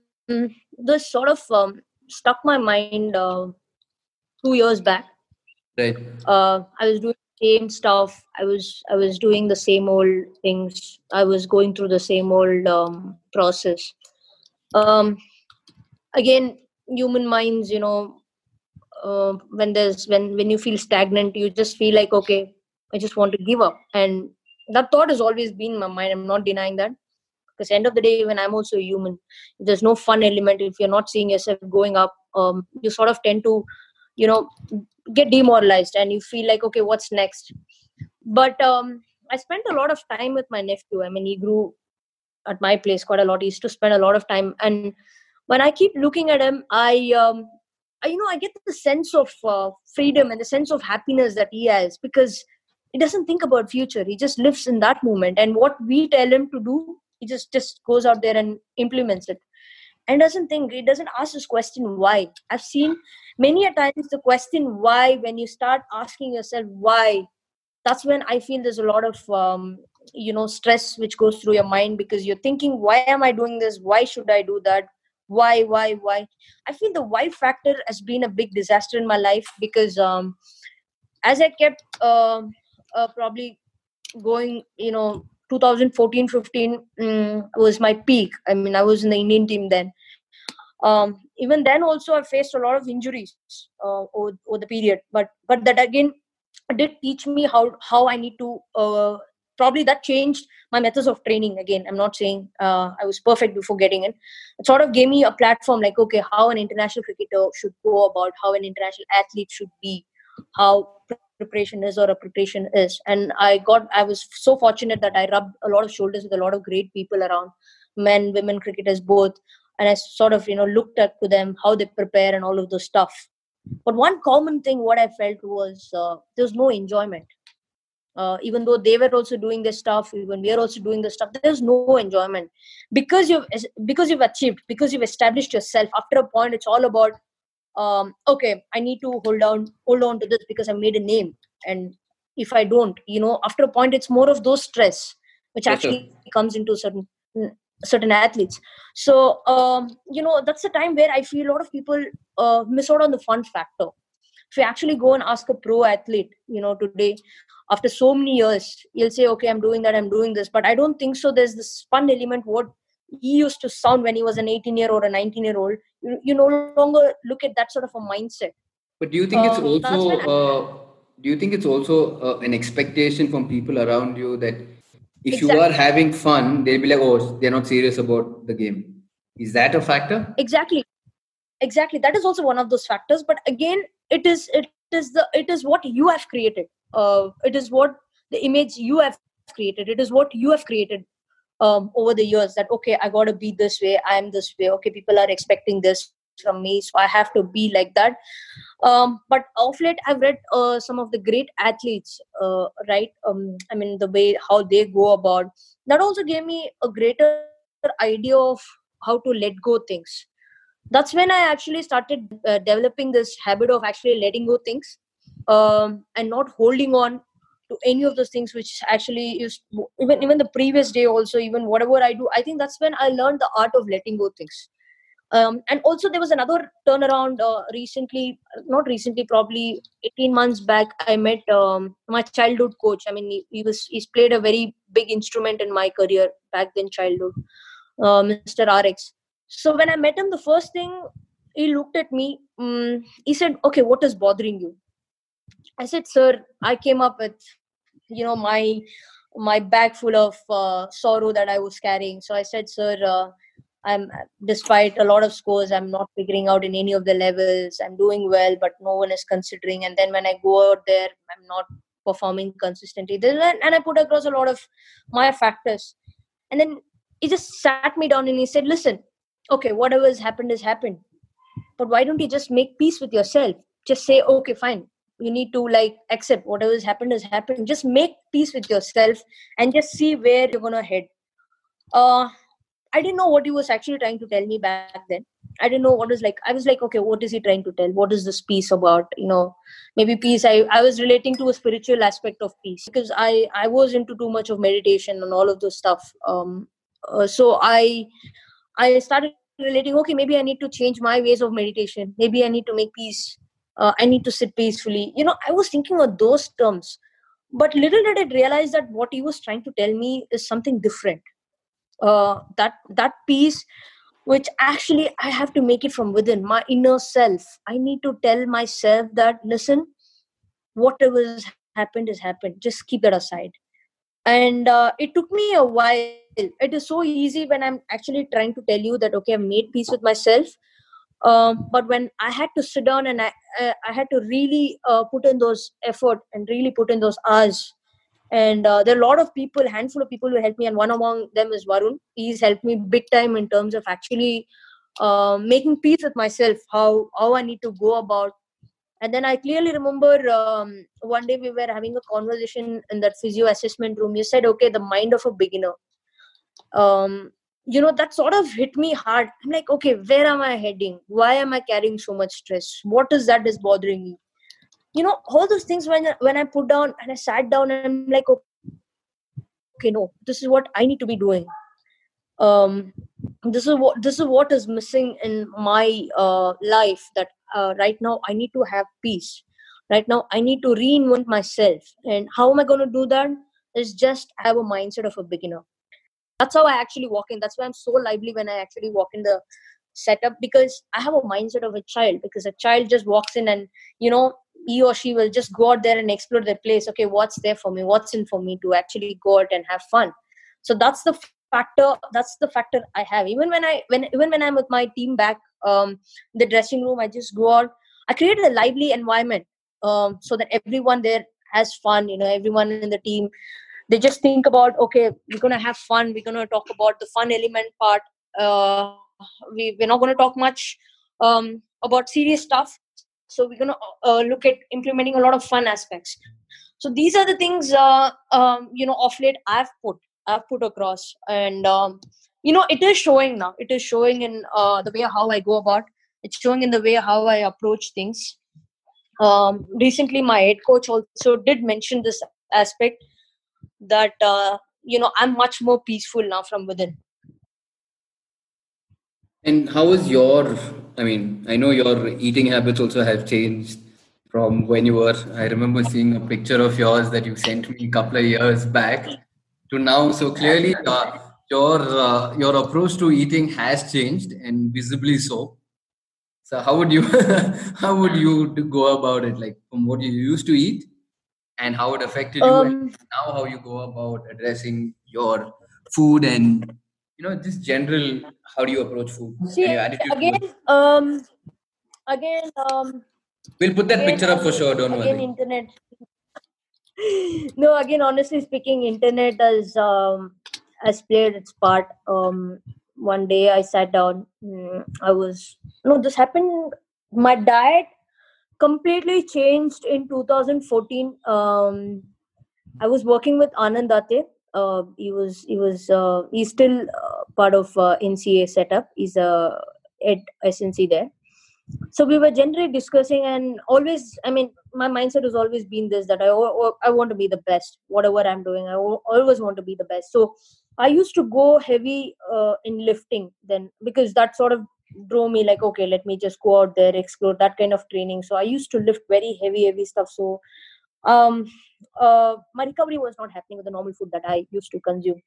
C: this sort of um, stuck my mind uh, two years back.
B: Right.
C: Uh, I was doing the same stuff. I was I was doing the same old things. I was going through the same old um, process. Um, again, human minds, you know, uh, when there's when when you feel stagnant, you just feel like okay, I just want to give up, and that thought has always been in my mind. I'm not denying that. Because end of the day when i'm also human. There's no fun element. If you're not seeing yourself going up um, you sort of tend to you know get demoralized and you feel like okay what's next? But um, i spent a lot of time with my nephew. I mean he grew at my place quite a lot. He used to spend a lot of time. And when i keep looking at him i um, I, you know i get the sense of uh, freedom and the sense of happiness that he has because he doesn't think about future. He just lives in that moment and what we tell him to do he just just goes out there and implements it and doesn't think he doesn't ask this question why? I've seen many a times the question why? when you start asking yourself why? That's when i feel there's a lot of um, you know stress which goes through your mind because you're thinking why am i doing this? Why should i do that why why why? I feel the why factor has been a big disaster in my life because um as i kept um uh, probably going you know 2014 15 mm, was my peak. I mean i was in the indian team then. Um, even then also i faced a lot of injuries uh, over, over the period. But but that again did teach me how how i need to uh, probably that changed my methods of training again. I'm not saying uh, i was perfect before getting in. It sort of gave me a platform like okay how an international cricketer should go about how an international athlete should be how preparation is or a preparation is. And i got i was so fortunate that i rubbed a lot of shoulders with a lot of great people around men women cricketers both. And i sort of you know looked up to them how they prepare and all of those stuff. But one common thing what i felt was uh, there was no enjoyment uh, even though they were also doing this stuff even we are also doing this stuff there's no enjoyment. Because you've because you've achieved because you've established yourself after a point it's all about um, okay i need to hold on hold on to this because i made a name. And if i don't you know after a point it's more of those stress which
B: Yes, sir.
C: actually comes into certain certain athletes. So um, you know that's the time where i feel a lot of people uh, miss out on the fun factor. If you actually go and ask a pro athlete you know today after so many years he'll say okay i'm doing that i'm doing this. But i don't think so. There's this fun element what he used to sound when he was an 18 year or a 19 year old you, you no longer look at that sort of a mindset.
B: But do you think it's
C: that's
B: also uh, do you think it's also uh, an expectation from people around you that if you are having fun, they'll be like, oh, they're not serious about the game. Is that a factor?
C: exactly. Exactly. That is also one of those factors. But again it is it is the it is what you have created uh, it is what the image you have created. It is what you have created um, over the years that okay i gotta be this way i am this way. Okay people are expecting this from me so i have to be like that. Um, but of late i've read uh, some of the great athletes uh, right? Um, i mean the way how they go about that also gave me a greater idea of how to let go things. That's when i actually started uh, developing this habit of actually letting go things um, and not holding on to any of those things which actually is even even the previous day also even whatever i do i think that's when i learned the art of letting go things. Um, and also there was another turnaround uh, recently not recently probably 18 months back i met um, my childhood coach. I mean he, he was he's played a very big instrument in my career back then childhood uh, mr rx so when i met him the first thing he looked at me um, he said okay what is bothering you i said sir i came up with you know my my bag full of uh, sorrow that i was carrying. So i said sir uh, i'm despite a lot of scores i'm not figuring out in any of the levels. I'm doing well but no one is considering. And then when i go out there i'm not performing consistently. And i put across a lot of my factors. And then he just sat me down and he said listen okay whatever has happened has happened. But why don't you just make peace with yourself? Just say okay fine you need to like accept whatever has happened has happened. Just make peace with yourself and just see where you're gonna head. Uh i didn't know what he was actually trying to tell me back then. I didn't know what was like i was like okay what is he trying to tell? What is this peace about? You know maybe peace i i was relating to a spiritual aspect of peace because i i was into too much of meditation and all of those stuff. Um uh, so i i started relating okay maybe i need to change my ways of meditation. Maybe i need to make peace uh, i need to sit peacefully. You know i was thinking of those terms but little did i realize that what he was trying to tell me is something different. Uh, that that peace which actually i have to make it from within my inner self. I need to tell myself that listen whatever has happened has happened. Just keep that aside. And uh, it took me a while. It is so easy when i'm actually trying to tell you that okay i've made peace with myself um, but when i had to sit down and i uh, i had to really uh, put in those effort and really put in those hours. And uh, there are a lot of people handful of people who helped me and one among them is varun. He's helped me big time in terms of actually uh, making peace with myself how how i need to go about. And then i clearly remember um, one day we were having a conversation in that physio assessment room. You said okay the mind of a beginner. Um, you know that sort of hit me hard. I'm like okay where am i heading? Why am i carrying so much stress? What is that is bothering me? You know all those things when when i put down and i sat down and i'm like okay no this is what i need to be doing. Um this is what this is what is missing in my uh, life that uh, right now i need to have peace. Right now i need to reinvent myself. And how am i going to do that? Is just have a mindset of a beginner that's how i actually walk in. That's why i'm so lively when i actually walk in the setup because i have a mindset of a child because a child just walks in and you know he or she will just go out there and explore their place. Okay what's there for me? What's in for me to actually go out and have fun? So that's the factor that's the factor i have. Even when i when even when i'm with my team back um the dressing room i just go out. I create a lively environment um so that everyone there has fun you know everyone in the team they just think about okay we're gonna have fun we're gonna talk about the fun element part uh we, we're not gonna talk much um about serious stuff. So we're gonna uh, look at implementing a lot of fun aspects. So these are the things uh, um, you know off late i've put i've put across. And um, you know it is showing now. It is showing in uh, the way how i go about. It's showing in the way how i approach things. Um, recently my head coach also did mention this aspect that uh, you know i'm much more peaceful now from within.
B: And how is your i mean i know your eating habits also have changed from when you were i remember seeing a picture of yours that you sent me a couple of years back to now. So clearly uh, your uh, your approach to eating has changed and visibly so. So how would you how would you go about it? Like from what you used to eat and how it affected you and
C: um,
B: now how you go about addressing your food and you know just general how do you approach food?
C: See again um again um
B: we'll put that
C: again
B: picture up for sure don't
C: again
B: worry.
C: internet. No again honestly speaking internet has um has played its part. Um one day i sat down mm, i was no this happened my diet completely changed in 2014 um i was working with anand Date. uh he was he was uh he's still uh, part of uh, nca setup. He's at snc there. So we were generally discussing and always i mean my mindset has always been this that i i want to be the best whatever i'm doing i always want to be the best. So i used to go heavy uh, in lifting then because that sort of drove me like okay let me just go out there explore that kind of training so i used to lift very heavy heavy stuff so um uh my recovery was not happening with the normal food that i used to consume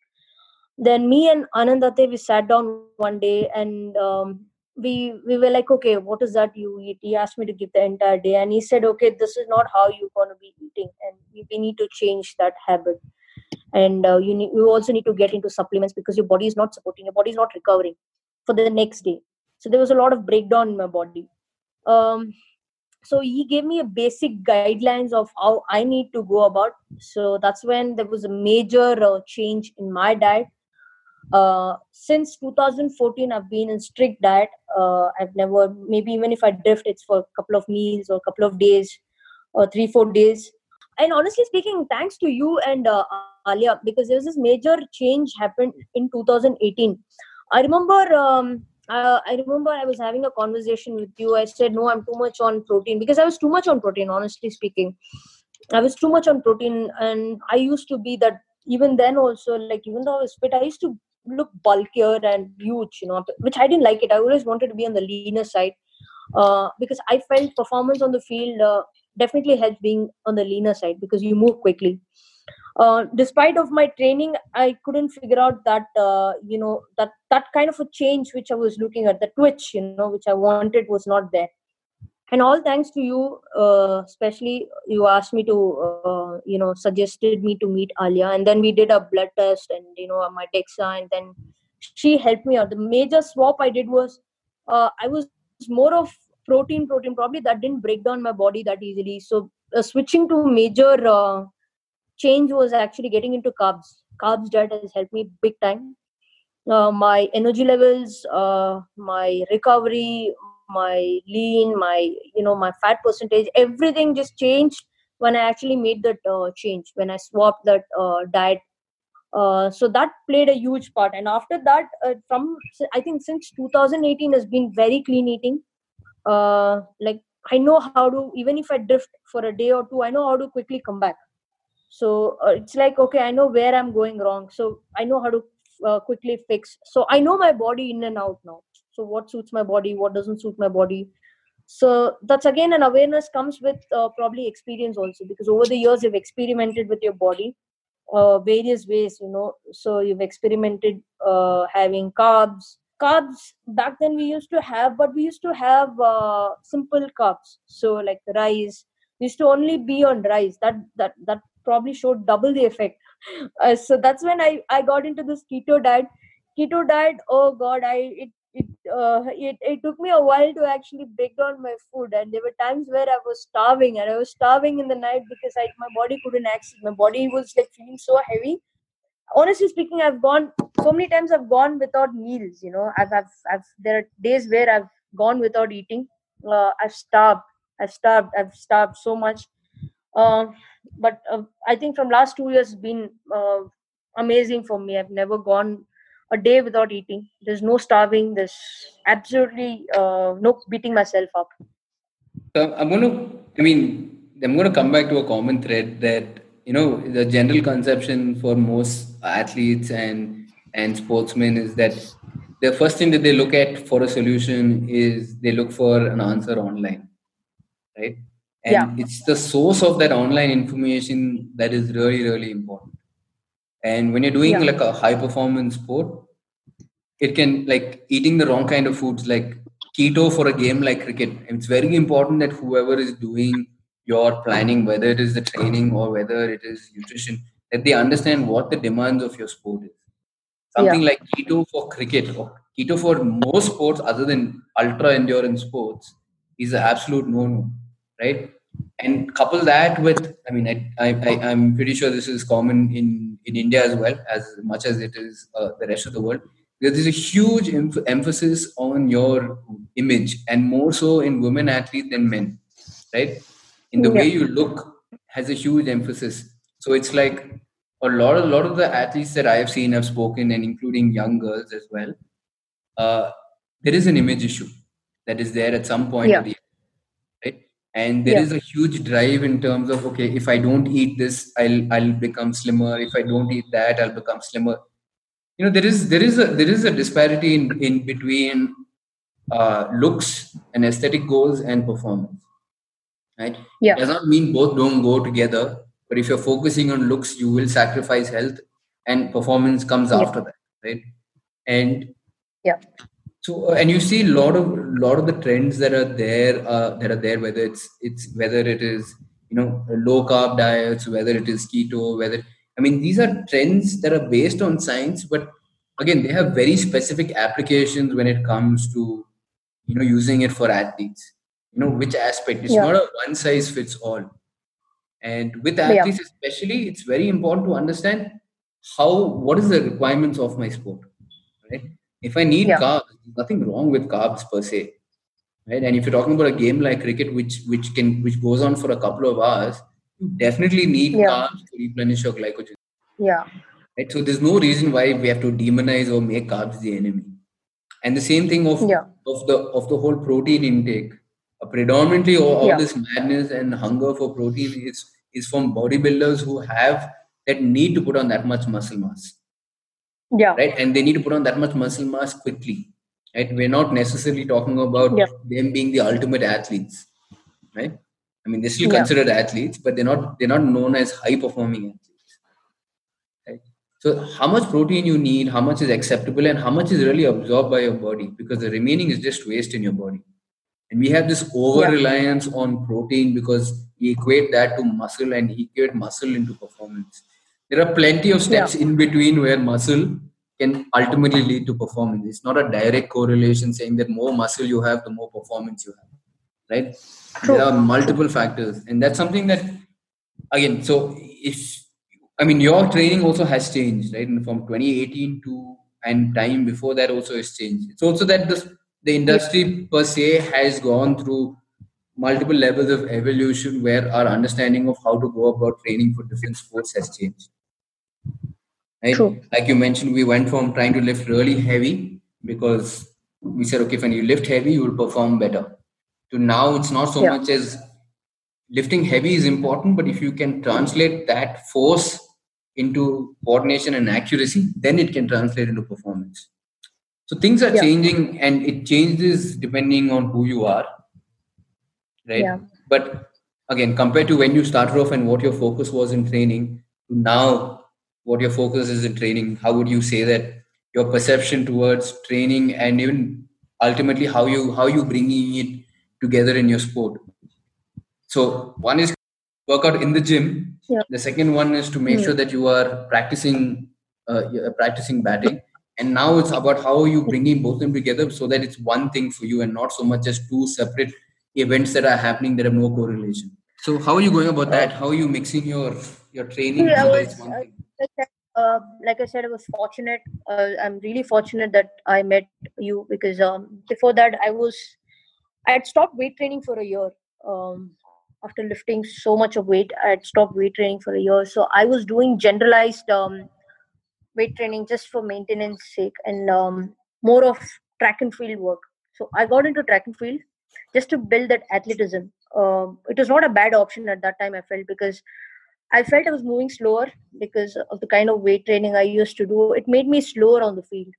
C: then me and Anand Date we sat down one day and um, we we were like, okay, what is that you eat? He asked me to give the entire day, and he said, okay, this is not how you're gonna be eating, and we, we need to change that habit. And uh, you need you also need to get into supplements because your body is not supporting, your body is not recovering for the next day. So there was a lot of breakdown in my body. Um, so he gave me a basic guidelines of how I need to go about. So that's when there was a major uh, change in my diet uh, since 2014 i've been in strict diet uh, i've never maybe even if i drift it's for a couple of meals or a couple of days or three four days and honestly speaking thanks to you and uh, alia because there was this major change happened in 2018 i remember um, uh, I remember I was having a conversation with you. I said, No, I'm too much on protein because I was too much on protein, honestly speaking. I was too much on protein, and I used to be that even then, also, like, even though I was fit, I used to look bulkier and huge you know which i didn't like it i always wanted to be on the leaner side uh, because i felt performance on the field uh, definitely helps being on the leaner side because you move quickly uh, despite of my training i couldn't figure out that uh, you know that that kind of a change which i was looking at the twitch you know which i wanted was not there. And all thanks to you uh, especially you asked me to uh, you know suggested me to meet alia. And then we did a blood test and you know my dexa and then she helped me out. The major swap i did was uh, i was more of protein protein. Probably that didn't break down my body that easily. So switching to major change was actually getting into carbs. Carbs diet has helped me big time. Uh, my energy levels my recovery my lean my you know my fat percentage everything just changed when i actually made that uh, change when i swapped that uh, diet. Uh, so that played a huge part. And after that uh, from i think since 2018 has been very clean eating. Uh, like i know how to even if i drift for a day or two i know how to quickly come back so uh, it's like okay i know where i'm going wrong. So i know how to quickly fix. So i know my body in and out now. So what suits my body what doesn't suit my body. So that's again an awareness comes with uh, probably experience also because over the years you've experimented with your body uh, various ways you know. So you've experimented uh, having carbs. Carbs back then we used to have but we used to have uh, simple carbs. So like rice. We used to only be on rice. That that that probably showed double the effect. Uh, so that's when i i got into this keto diet. Keto diet oh god i it it, uh, it it took me a while to actually break down my food. And there were times where i was starving and i was starving in the night because I, my body couldn't access my body was like feeling so heavy. Honestly speaking i've gone so many times i've gone without meals you know. I've i've, I've there are days where i've gone without eating. Uh, i've starved. I've starved. I've starved so much uh, but uh, i think from last two years been uh, amazing for me i've never gone a day without eating. There's no starving. There's absolutely uh, no beating myself up.
B: So I'm going to, I mean, I'm going to come back to a common thread that, you know, the general conception for most athletes and, and sportsmen is that the first thing that they look at for a solution is they look for an answer online, right? And yeah. it's the source of that online information that is really, really important. And when you're doing yeah. like a high performance sport, it can like eating the wrong kind of foods like keto for a game like cricket. It's very important that whoever is doing your planning, whether it is the training or whether it is nutrition, that they understand what the demands of your sport is. Something yeah. like keto for cricket or keto for most sports other than ultra endurance sports is an absolute no-no, right? and couple that with i mean i i i'm pretty sure this is common in in india as well as much as it is uh, the rest of the world there's a huge em- emphasis on your image and more so in women athletes than men right in the yeah. way you look has a huge emphasis so it's like a lot of a lot of the athletes that i have seen have spoken and including young girls as well uh, there is an image issue that is there at some point yeah and there yeah. is a huge drive in terms of okay if i don't eat this i'll i'll become slimmer if i don't eat that i'll become slimmer you know there is there is a there is a disparity in in between uh, looks and aesthetic goals and performance right yeah does not mean both don't go together but if you're focusing on looks you will sacrifice health and performance comes yeah. after that right? And
C: yeah.
B: So uh, and you see a lot of lot of the trends that are there uh, that are there whether it's it's whether it is you know low carb diets whether it is keto whether I mean these are trends that are based on science but again they have very specific applications when it comes to you know using it for athletes you know which aspect it's yeah. not a one size fits all and with athletes yeah. especially it's very important to understand how what is the requirements of my sport right if i need yeah. carbs nothing wrong with carbs per se right? And if you're talking about a game like cricket which which can which goes on for a couple of hours you definitely need yeah. carbs to replenish your glycogen.
C: Yeah.
B: Right? So there's no reason why we have to demonize or make carbs the enemy. And the same thing of
C: yeah.
B: of the of the whole protein intake. Uh, predominantly all, all this madness and hunger for protein is is from bodybuilders who have that need to put on that much muscle mass
C: yeah.
B: Right? And they need to put on that much muscle mass quickly right? We're not necessarily talking about
C: yeah.
B: them being the ultimate athletes right? I mean they're still considered athletes but they're not they're not known as high performing athletes right? So how much protein you need how much is acceptable and how much is really absorbed by your body? Because the remaining is just waste in your body. And we have this over reliance yeah. on protein because we equate that to muscle and equate muscle into performance there are plenty of steps yeah. in between where muscle can ultimately lead to performance it's not a direct correlation saying that more muscle you have the more performance you have right True. there are multiple factors and that's something that again so if i mean your training also has changed right and from 2018 to and time before that also has changed it's also that this the industry per se has gone through multiple levels of evolution where our understanding of how to go about training for different sports has changed. Right?
C: True.
B: Like you mentioned, we went from trying to lift really heavy because we said, okay, when you lift heavy, you will perform better. To now, it's not so yeah. much as lifting heavy is important, but if you can translate that force into coordination and accuracy, then it can translate into performance. So things are yeah. changing and it changes depending on who you are. Right.
C: Yeah.
B: But again, compared to when you started off and what your focus was in training to now what your focus is in training, how would you say that your perception towards training and even ultimately how you how you bringing it together in your sport? So one is workout in the gym.
C: Yeah.
B: The second one is to make mm. sure that you are practicing uh, practicing batting and now it's about how you bringing both them together so that it's one thing for you and not so much just two separate events that are happening that have no correlation so how are you going about that how are you mixing your your training
C: yeah, was, uh, uh, like i said i was fortunate uh, i'm really fortunate that i met you because um, before that i was i had stopped weight training for a year um, after lifting so much of weight i had stopped weight training for a year so i was doing generalized um, weight training just for maintenance sake and um, more of track and field work. So I got into track and field just to build that athleticism. Uh, it was not a bad option at that time. I felt because I felt I was moving slower because of the kind of weight training I used to do. It made me slower on the field.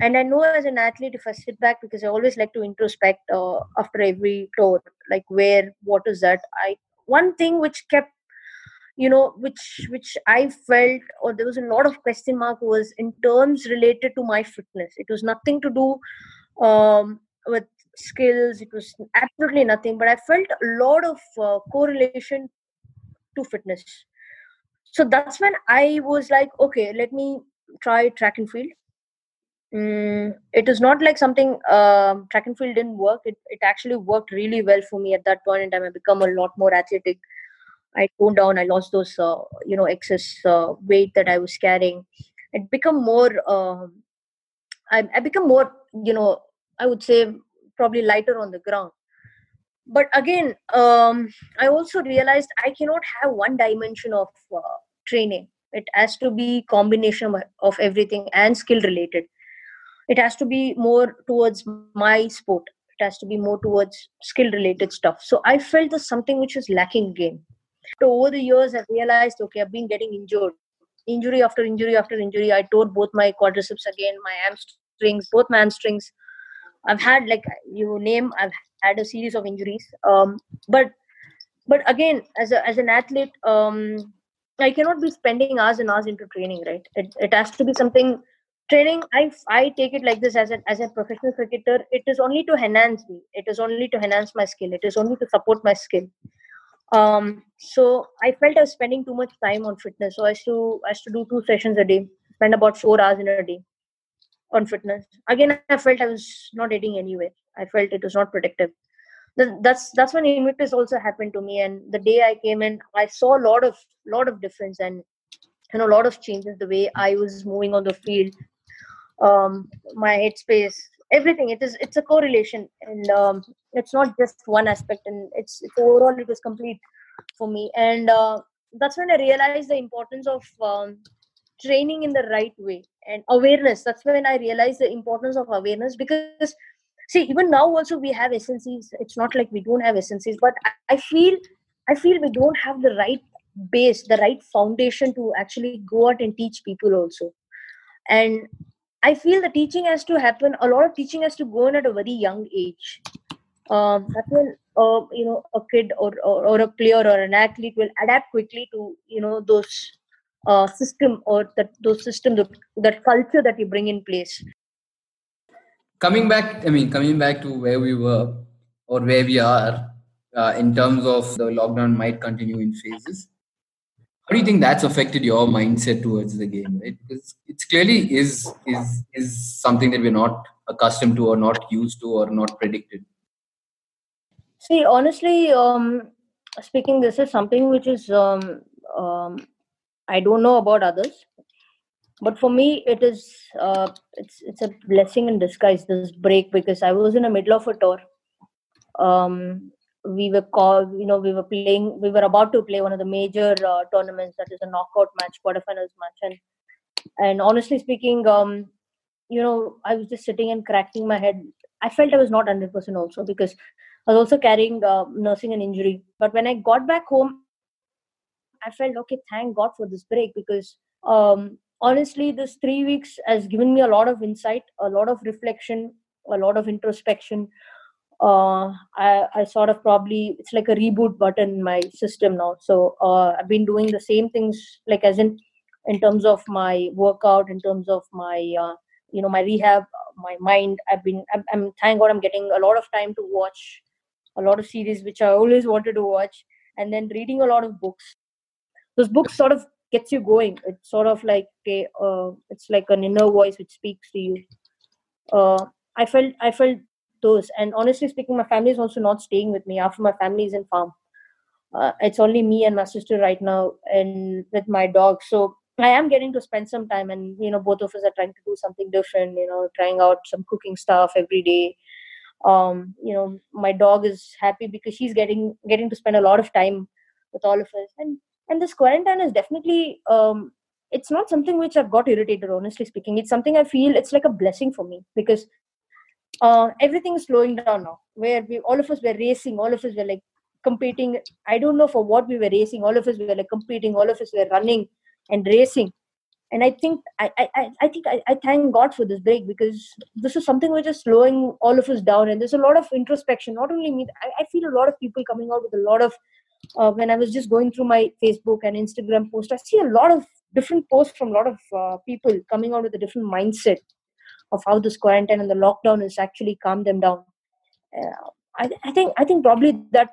C: And I know as an athlete, if I sit back, because I always like to introspect uh, after every tour, like where, what is that? I one thing which kept you know which which i felt or there was a lot of question mark was in terms related to my fitness it was nothing to do um, with skills it was absolutely nothing but i felt a lot of uh, correlation to fitness so that's when i was like okay let me try track and field mm, it is not like something um, track and field didn't work it, it actually worked really well for me at that point in time i become a lot more athletic I toned down. I lost those, uh, you know, excess uh, weight that I was carrying. It become more. Um, I, I become more, you know, I would say probably lighter on the ground. But again, um, I also realized I cannot have one dimension of uh, training. It has to be combination of, everything and skill related. It has to be more towards my sport. It has to be more towards skill related stuff. So I felt there's something which is lacking again so over the years, I realized, okay, I've been getting injured, injury after injury after injury. I tore both my quadriceps again, my hamstrings, both my hamstrings. I've had like you name, I've had a series of injuries. Um, but but again, as a as an athlete, um, I cannot be spending hours and hours into training, right? It it has to be something training i i take it like this as a as a professional cricketer it is only to enhance me. It is only to enhance my skill. It is only to support my skill. Um so i felt i was spending too much time on fitness. So i used to i used to do two sessions a day spend about four hours in a day on fitness. Again i felt i was not getting anywhere i felt it was not protective that's that's when invictus also happened to me and the day i came in i saw a lot of lot of difference and you know a lot of changes the way i was moving on the field um, my headspace everything. It is it's a correlation and um, it's not just one aspect and it's, it's overall it was complete for me. And uh, that's when i realized the importance of um, training in the right way and awareness. That's when i realized the importance of awareness because see even now also we have SNCs it's not like we don't have SNCs but I, feel i feel we don't have the right base the right foundation to actually go out and teach people also and I feel the teaching has to happen. A lot of teaching has to go on at a very young age. Um, that will, uh, you know, a kid or, or, or a player or an athlete will adapt quickly to you know those uh, system or that those systems that culture that you bring in place.
B: Coming back, I mean, coming back to where we were or where we are uh, in terms of the lockdown might continue in phases how do you think that's affected your mindset towards the game right? Because it's clearly is is is something that we're not accustomed to or not used to or not predicted.
C: See honestly um speaking this is something which is um, um i don't know about others but for me it is uh, it's it's a blessing in disguise this break because i was in the middle of a tour um we were called, you know, we were playing, we were about to play one of the major uh, tournaments that is a knockout match, quarterfinals match. And, and honestly speaking, um, you know, I was just sitting and cracking my head. I felt I was not 100% also because I was also carrying, uh, nursing an injury. But when I got back home, I felt, okay, thank God for this break because um, honestly, this three weeks has given me a lot of insight, a lot of reflection, a lot of introspection uh, I, I sort of probably it's like a reboot button in my system now. So uh, I've been doing the same things, like as in in terms of my workout, in terms of my uh, you know my rehab, my mind. I've been I'm, I'm thank God I'm getting a lot of time to watch a lot of series which I always wanted to watch, and then reading a lot of books. Those books sort of gets you going. It's sort of like a, uh, it's like an inner voice which speaks to you. Uh, I felt I felt those. And honestly speaking, my family is also not staying with me after my family is in farm. Uh, it's only me and my sister right now, and with my dog. So I am getting to spend some time, and you know, both of us are trying to do something different. You know, trying out some cooking stuff every day. Um, you know, my dog is happy because she's getting getting to spend a lot of time with all of us, and and this quarantine is definitely um, it's not something which I've got irritated. Honestly speaking, it's something I feel it's like a blessing for me because uh, everything is slowing down now. Where we all of us were racing, all of us were like competing. I don't know for what we were racing. All of us were like competing. All of us were running and racing. And I think I I, I think I, I thank God for this break because this is something which is slowing all of us down. And there's a lot of introspection. Not only me, I, I feel a lot of people coming out with a lot of. Uh, when I was just going through my Facebook and Instagram post, I see a lot of different posts from a lot of uh, people coming out with a different mindset of how this quarantine and the lockdown has actually calmed them down. Uh, I, I, think I think probably that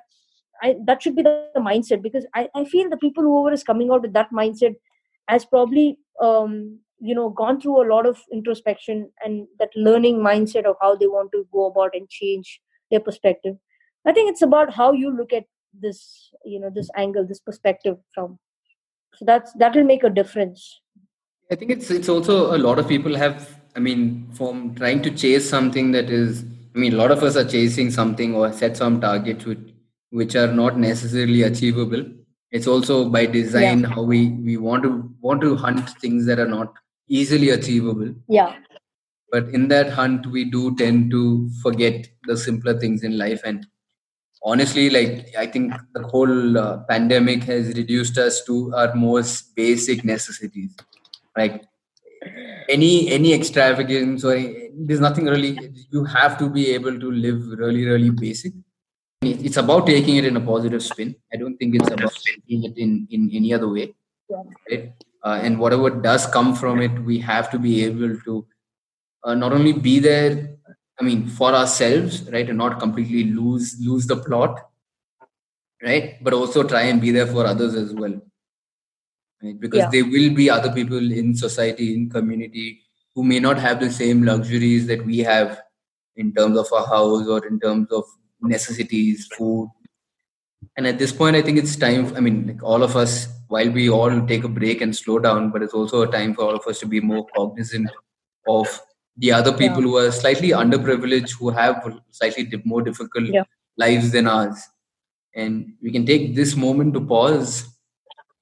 C: I, that should be the, the, mindset because I, I feel the people whoever is coming out with that mindset has probably um, you know gone through a lot of introspection and that learning mindset of how they want to go about and change their perspective. I think it's about how you look at this you know this angle this perspective from so that's that will make a difference
B: i think it's it's also a lot of people have I mean, from trying to chase something that is, I mean, a lot of us are chasing something or set some targets which, which are not necessarily achievable. It's also by design yeah. how we, we want to want to hunt things that are not easily achievable.
C: Yeah.
B: But in that hunt, we do tend to forget the simpler things in life. And honestly, like I think the whole uh, pandemic has reduced us to our most basic necessities. Like any any extravagance or there's nothing really you have to be able to live really really basic. It's about taking it in a positive spin. I don't think it's about taking it in in any other way right? Uh, and whatever does come from it we have to be able to uh, not only be there i mean for ourselves right and not completely lose lose the plot right but also try and be there for others as well right because
C: Yeah.
B: there will be other people in society in community who may not have the same luxuries that we have in terms of a house or in terms of necessities food and at this point i think it's time i mean like all of us while we all take a break and slow down but it's also a time for all of us to be more cognizant of the other people who are slightly underprivileged who have slightly more difficult
C: Yeah.
B: lives than ours. And we can take this moment to pause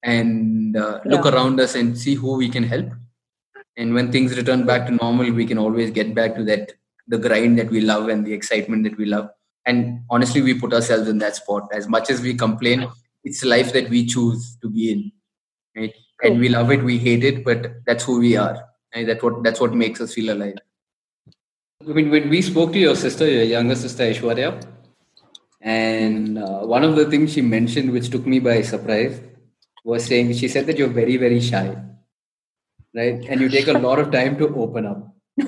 B: and uh, look around us and see who we can help. And when things return back to normal we can always get back to that the grind that we love and the excitement that we love. And honestly we put ourselves in that spot. As much as we complain it's life that we choose to be in right? And we love it we hate it but that's who we are and that's what that's what makes us feel alive I mean, when we spoke to your sister, your younger sister Aishwarya, and uh, one of the things she mentioned, which took me by surprise, was saying she said that you're very, very shy, right? And you take a lot of time to open up.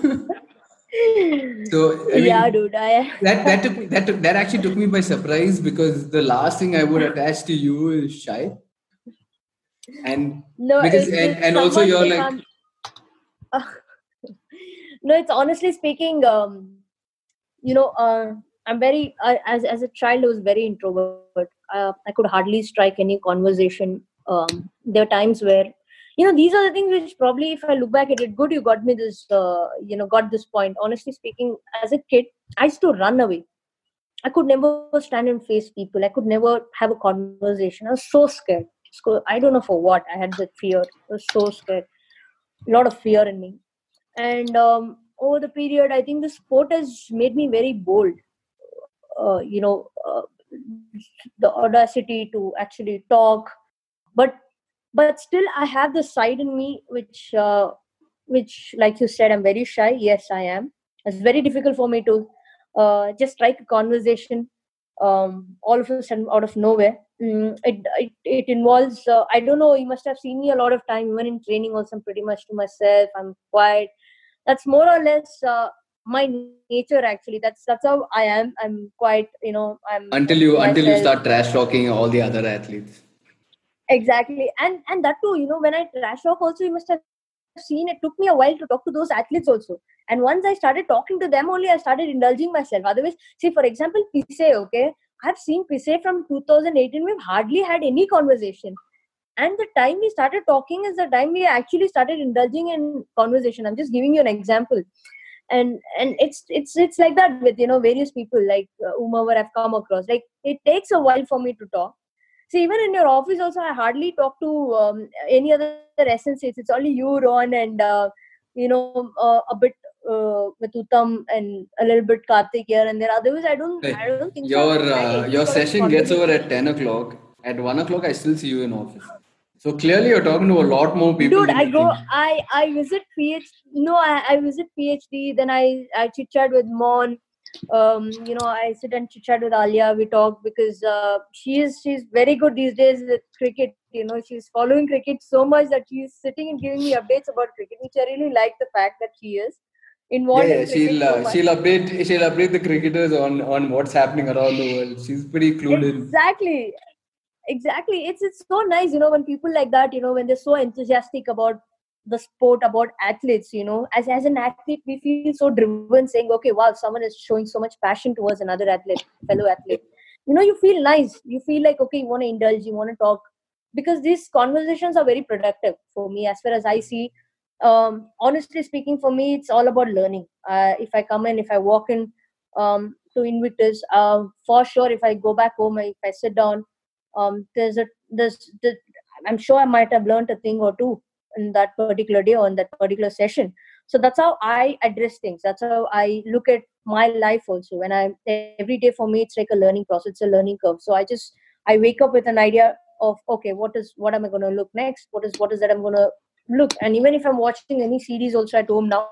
B: so, I mean,
C: yeah, dude. I
B: that that took me, that took, that actually took me by surprise because the last thing I would attach to you is shy, and
C: no.
B: Because- and- and also you're like-
C: I'm- no, it's honestly speaking. Um, you know, uh, I'm very I as as a child, I was very introvert. Uh, I could hardly strike any conversation. Um, there are times where, you know, these are the things which probably, if I look back at it, good, you got me this. Uh, you know, got this point. Honestly speaking, as a kid, I used to run away. I could never stand and face people. I could never have a conversation. I was so scared. I don't know for what. I had that fear. I was so scared. A lot of fear in me. And um, over the period, I think the sport has made me very bold. Uh, you know, uh, the audacity to actually talk, but but still, I have the side in me which uh, which, like you said, I'm very shy. Yes, I am. It's very difficult for me to uh, just strike a conversation um, all of a sudden out of nowhere. Mm, it, it it involves. Uh, I don't know. You must have seen me a lot of time, even in training. Also, I'm pretty much to myself. I'm quiet. That's more or less uh, my nature. Actually, that's that's how I am. I'm quite. You know, I'm
B: until you until you start trash talking all the other athletes.
C: exactly and and that too you know when i trash talk also you must have seen it took me a while to talk to those athletes also and once i started talking to them only i started indulging myself otherwise see for example pise okay i've seen pise from 2018 we've hardly had any conversation and the time we started talking is the time we actually started indulging in conversation i'm just giving you an example and and it's it's it's like that with you know various people like uh, whomever i've come across like it takes a while for me to talk See, even in your office, also, I hardly talk to um, any other SNCs. It's only you, Ron, and uh, you know, uh, a bit uh, with Uttam and a little bit Karthik here and there. Otherwise, I don't, I don't think.
B: Your
C: I've
B: uh, your session gets over at ten o'clock. At one o'clock, I still see you in office. So clearly, you're talking to a lot more people.
C: Dude, I go. I I visit PhD. No, I, I visit PhD. Then I I chit chat with Mon. Um, you know, I sit and chit chat with Alia. We talk because uh, she is she's very good these days with cricket. You know, she's following cricket so much that she's sitting and giving me updates about cricket, which I really like the fact that she is involved
B: Yeah, yeah,
C: in
B: she'll uh, she'll update she'll update the cricketers on on what's happening around the world. She's pretty clued in.
C: exactly exactly. It's it's so nice you know when people like that you know when they're so enthusiastic about the sport about athletes you know. As as an athlete we feel so driven saying okay wow someone is showing so much passion towards another athlete fellow athlete. You know you feel nice. You feel like okay you want to indulge you want to talk. Because these conversations are very productive for me as far as i see. Um honestly speaking for me it's all about learning. Uh, if i come in if i walk in um to invictus um for sure if i go back home if i sit down um there's a there's, there's i'm sure i might have learned a thing or two in that particular day or in that particular session. So that's how i address things. That's how i look at my life also. When i every day for me it's like a learning process it's a learning curve. So i just i wake up with an idea of okay what is what am i going to look next? What is what is that i'm going to look? And even if i'm watching any series also at home now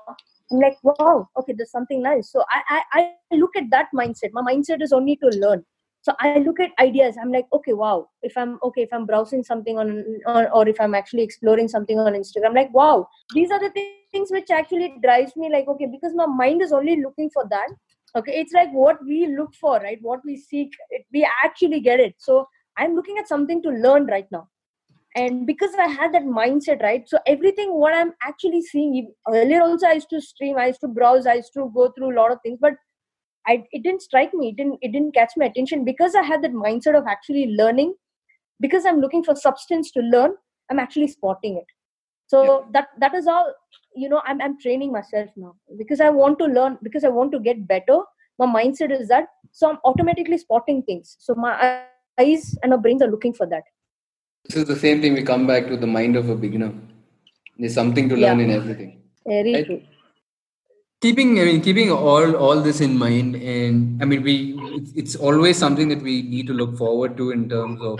C: i'm like wow okay there's something nice. So i i, I look at that mindset. My mindset is only to learn so i look at ideas. I'm like okay wow. If i'm okay if i'm browsing something on, or if i'm actually exploring something on instagram like wow. These are the things which actually drives me like okay because my mind is only looking for that. Okay it's like what we look for right? What we seek it, we actually get it. So i'm looking at something to learn right now. And because i had that mindset right? So everything what i'm actually seeing earlier also i used to stream i used to browse i used to go through a lot of things but I, it didn't strike me it didn't it didn't catch my attention because i had that mindset of actually learning. Because i'm looking for substance to learn i'm actually spotting it. So yeah. that that is all you know I'm, I'm training myself now. Because i want to learn because i want to get better my mindset is that so i'm automatically spotting things. So my eyes and my brains are looking for that.
B: This is the same thing we come back to the mind of a beginner. There's something to learn yeah. in everything.
C: Very right? true
B: keeping i mean keeping all all this in mind and i mean we it's, always something that we need to look forward to in terms of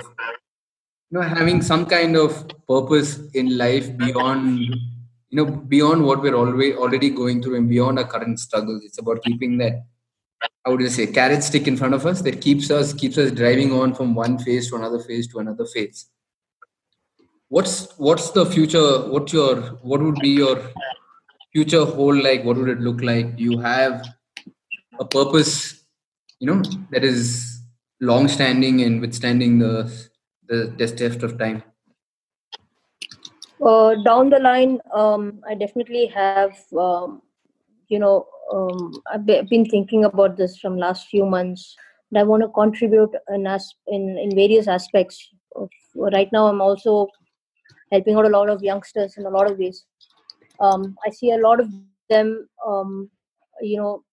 B: you know having some kind of purpose in life beyond you know beyond what we're already already going through and beyond our current struggles. It's about keeping that how would you say carrot stick in front of us that keeps us keeps us driving on from one phase to another phase to another phase. What's what's the future what's your what would be your future hold like? What would it look like? Do you have a purpose, you know, that is long standing and withstanding the the test of time?
C: Uh, down the line, um, I definitely have. Um, you know, um, I've been thinking about this from last few months. And I want to contribute in, as, in in various aspects. Of, right now, I'm also helping out a lot of youngsters in a lot of ways um, i see a lot of them um, you know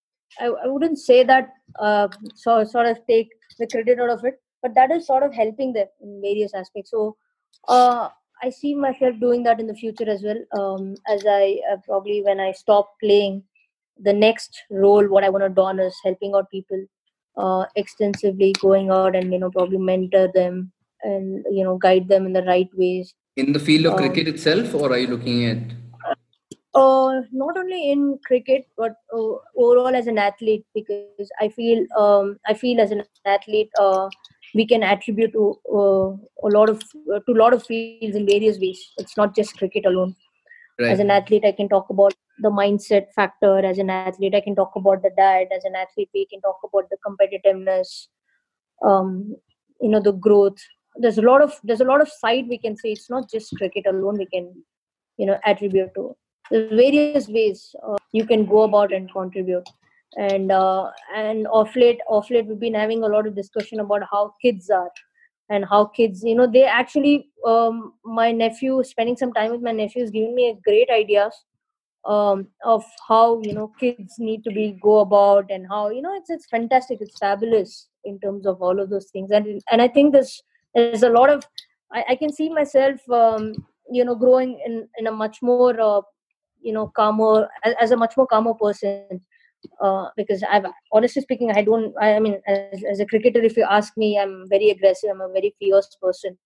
C: I, I wouldn't say that uh, so, sort of take the credit out of it but that is sort of helping them in various aspects. So uh, i see myself doing that in the future as well um, as i uh, probably when i stop playing the next role what i want to do is helping out people uh, extensively going out and you know probably mentor them and you know guide them in the right ways.
B: In the field of um, cricket itself or are you looking at
C: uh, not only in cricket but uh, overall as an athlete because i feel um, i feel as an athlete uh, we can attribute to uh, a lot of uh, to a lot of fields in various ways. It's not just cricket alone. Right. as an athlete i can talk about the mindset factor. As an athlete i can talk about the diet. As an athlete we can talk about the competitiveness um, you know the growth. There's a lot of there's a lot of side we can say. It's not just cricket alone we can you know attribute to various ways uh, you can go about and contribute. And uh, and off late off late we've been having a lot of discussion about how kids are and how kids you know they actually um, my nephew spending some time with my nephew is giving me a great ideas um, of how you know kids need to be go about and how you know it's it's fantastic it's fabulous in terms of all of those things. And and i think there's there's a lot of i, I can see myself um, you know growing in in a much more uh, you know calmer as, a much more calmer person uh, because I've honestly speaking, I don't. I, mean, as, as, a cricketer, if you ask me, I'm very aggressive. I'm a very fierce person,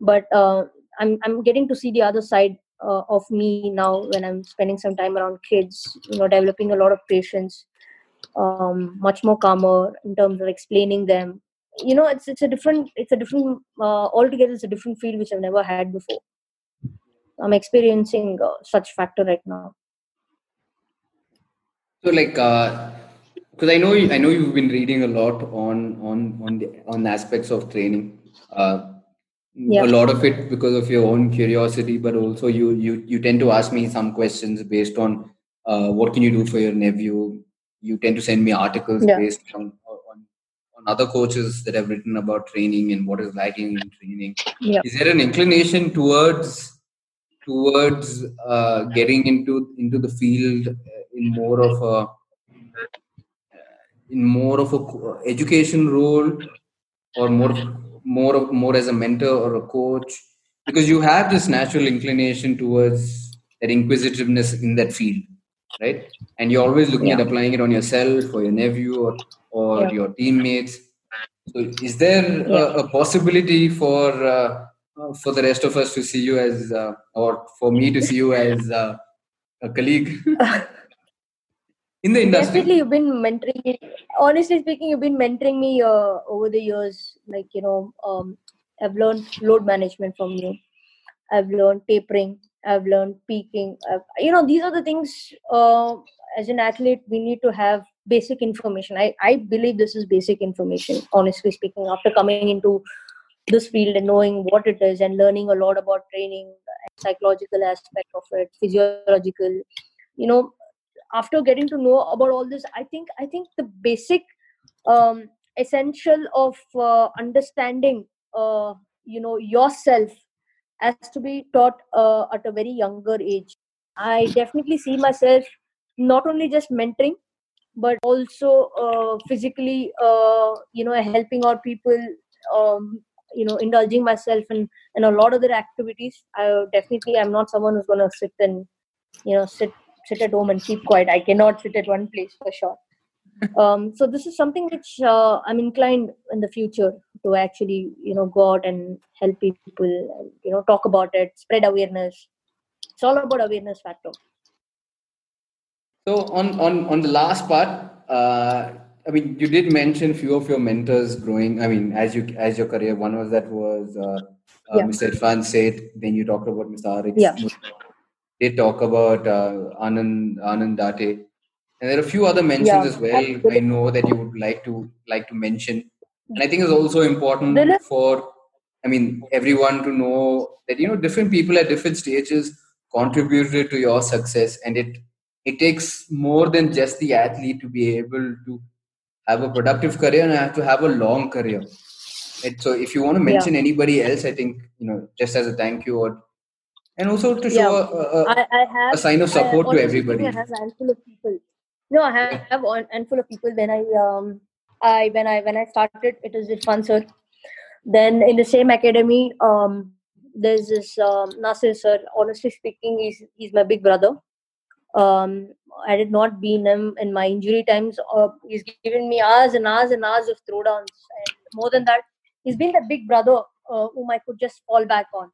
C: but uh, I'm I'm getting to see the other side uh, of me now when I'm spending some time around kids. You know, developing a lot of patience, um, much more calmer in terms of explaining them. You know, it's it's a different it's a different uh, altogether. It's a different field which I've never had before. I'm experiencing uh, such factor right now.
B: So, like, because uh, I know you, I know you've been reading a lot on on on the on aspects of training. Uh, yeah. A lot of it because of your own curiosity, but also you you you tend to ask me some questions based on uh, what can you do for your nephew. You tend to send me articles yeah. based on, on on other coaches that have written about training and what is lacking in training. Yeah. Is there an inclination towards towards uh, getting into into the field in more of a in more of a education role or more more of, more as a mentor or a coach because you have this natural inclination towards that inquisitiveness in that field right and you're always looking yeah. at applying it on yourself or your nephew or, or yeah. your teammates so is there yeah. a, a, possibility for uh, uh, for the rest of us to see you as, uh, or for me to see you as uh, a colleague? in the industry.
C: definitely you've been mentoring me. Honestly speaking you've been mentoring me uh, over the years. Like you know um, i've learned load management from you. I've learned tapering. I've learned peaking. I've, you know these are the things uh, as an athlete we need to have basic information. I, I believe this is basic information honestly speaking after coming into this field and knowing what it is and learning a lot about training and psychological aspect of it physiological you know after getting to know about all this i think i think the basic um, essential of uh, understanding uh, you know yourself has to be taught uh, at a very younger age. I definitely see myself not only just mentoring but also uh, physically uh, you know helping out people um, you know indulging myself in in a lot of other activities i definitely i'm not someone who's going to sit and you know sit sit at home and keep quiet. I cannot sit at one place for sure. Um, so this is something which uh, i'm inclined in the future to actually you know go out and help people and, you know talk about it spread awareness. It's all about awareness factor.
B: So on on on the last part uh, I mean, you did mention few of your mentors growing. I mean, as you as your career, one was that was uh, uh, yeah. Mr. Irfan Seth. Then you talked about Mr. Arik.
C: Yeah.
B: They talk about uh, Anand Anand Date, and there are a few other mentions yeah. as well. I know that you would like to like to mention, and I think it's also important for. I mean, everyone to know that you know different people at different stages contributed to your success, and it it takes more than just the athlete to be able to have a productive career and I have to have a long career. Right? So if you want to mention yeah. anybody else, I think you know just as a thank you or and also to show yeah. a, a,
C: I, I have,
B: a sign of support to everybody.
C: I have a handful of people. No, I have, have a handful of people. When I um I when I when I started, it was with Fun Sir. Then in the same academy, um, there's this um, Nasir sir. Honestly speaking, he's he's my big brother um, had it not been him in my injury times, uh, he's given me hours and hours and hours of throwdowns. And more than that, he's been the big brother uh, whom I could just fall back on.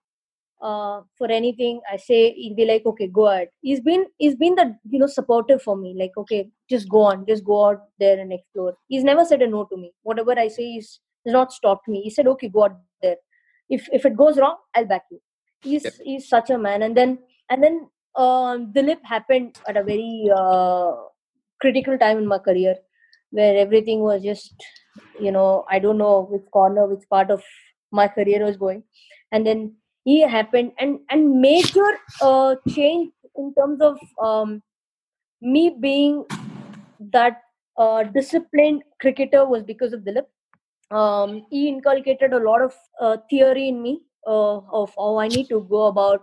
C: Uh, for anything I say, he'll be like, "Okay, go ahead." He's been he's been the you know supportive for me. Like, okay, just go on, just go out there and explore. He's never said a no to me. Whatever I say, he's, he's not stopped me. He said, "Okay, go out there. If if it goes wrong, I'll back you." He's yep. he's such a man. And then and then um, Dilip happened at a very uh, critical time in my career where everything was just, you know, I don't know which corner, which part of my career was going. And then he happened and, and major uh, change in terms of um, me being that uh, disciplined cricketer was because of Dilip. Um, he inculcated a lot of uh, theory in me uh, of how I need to go about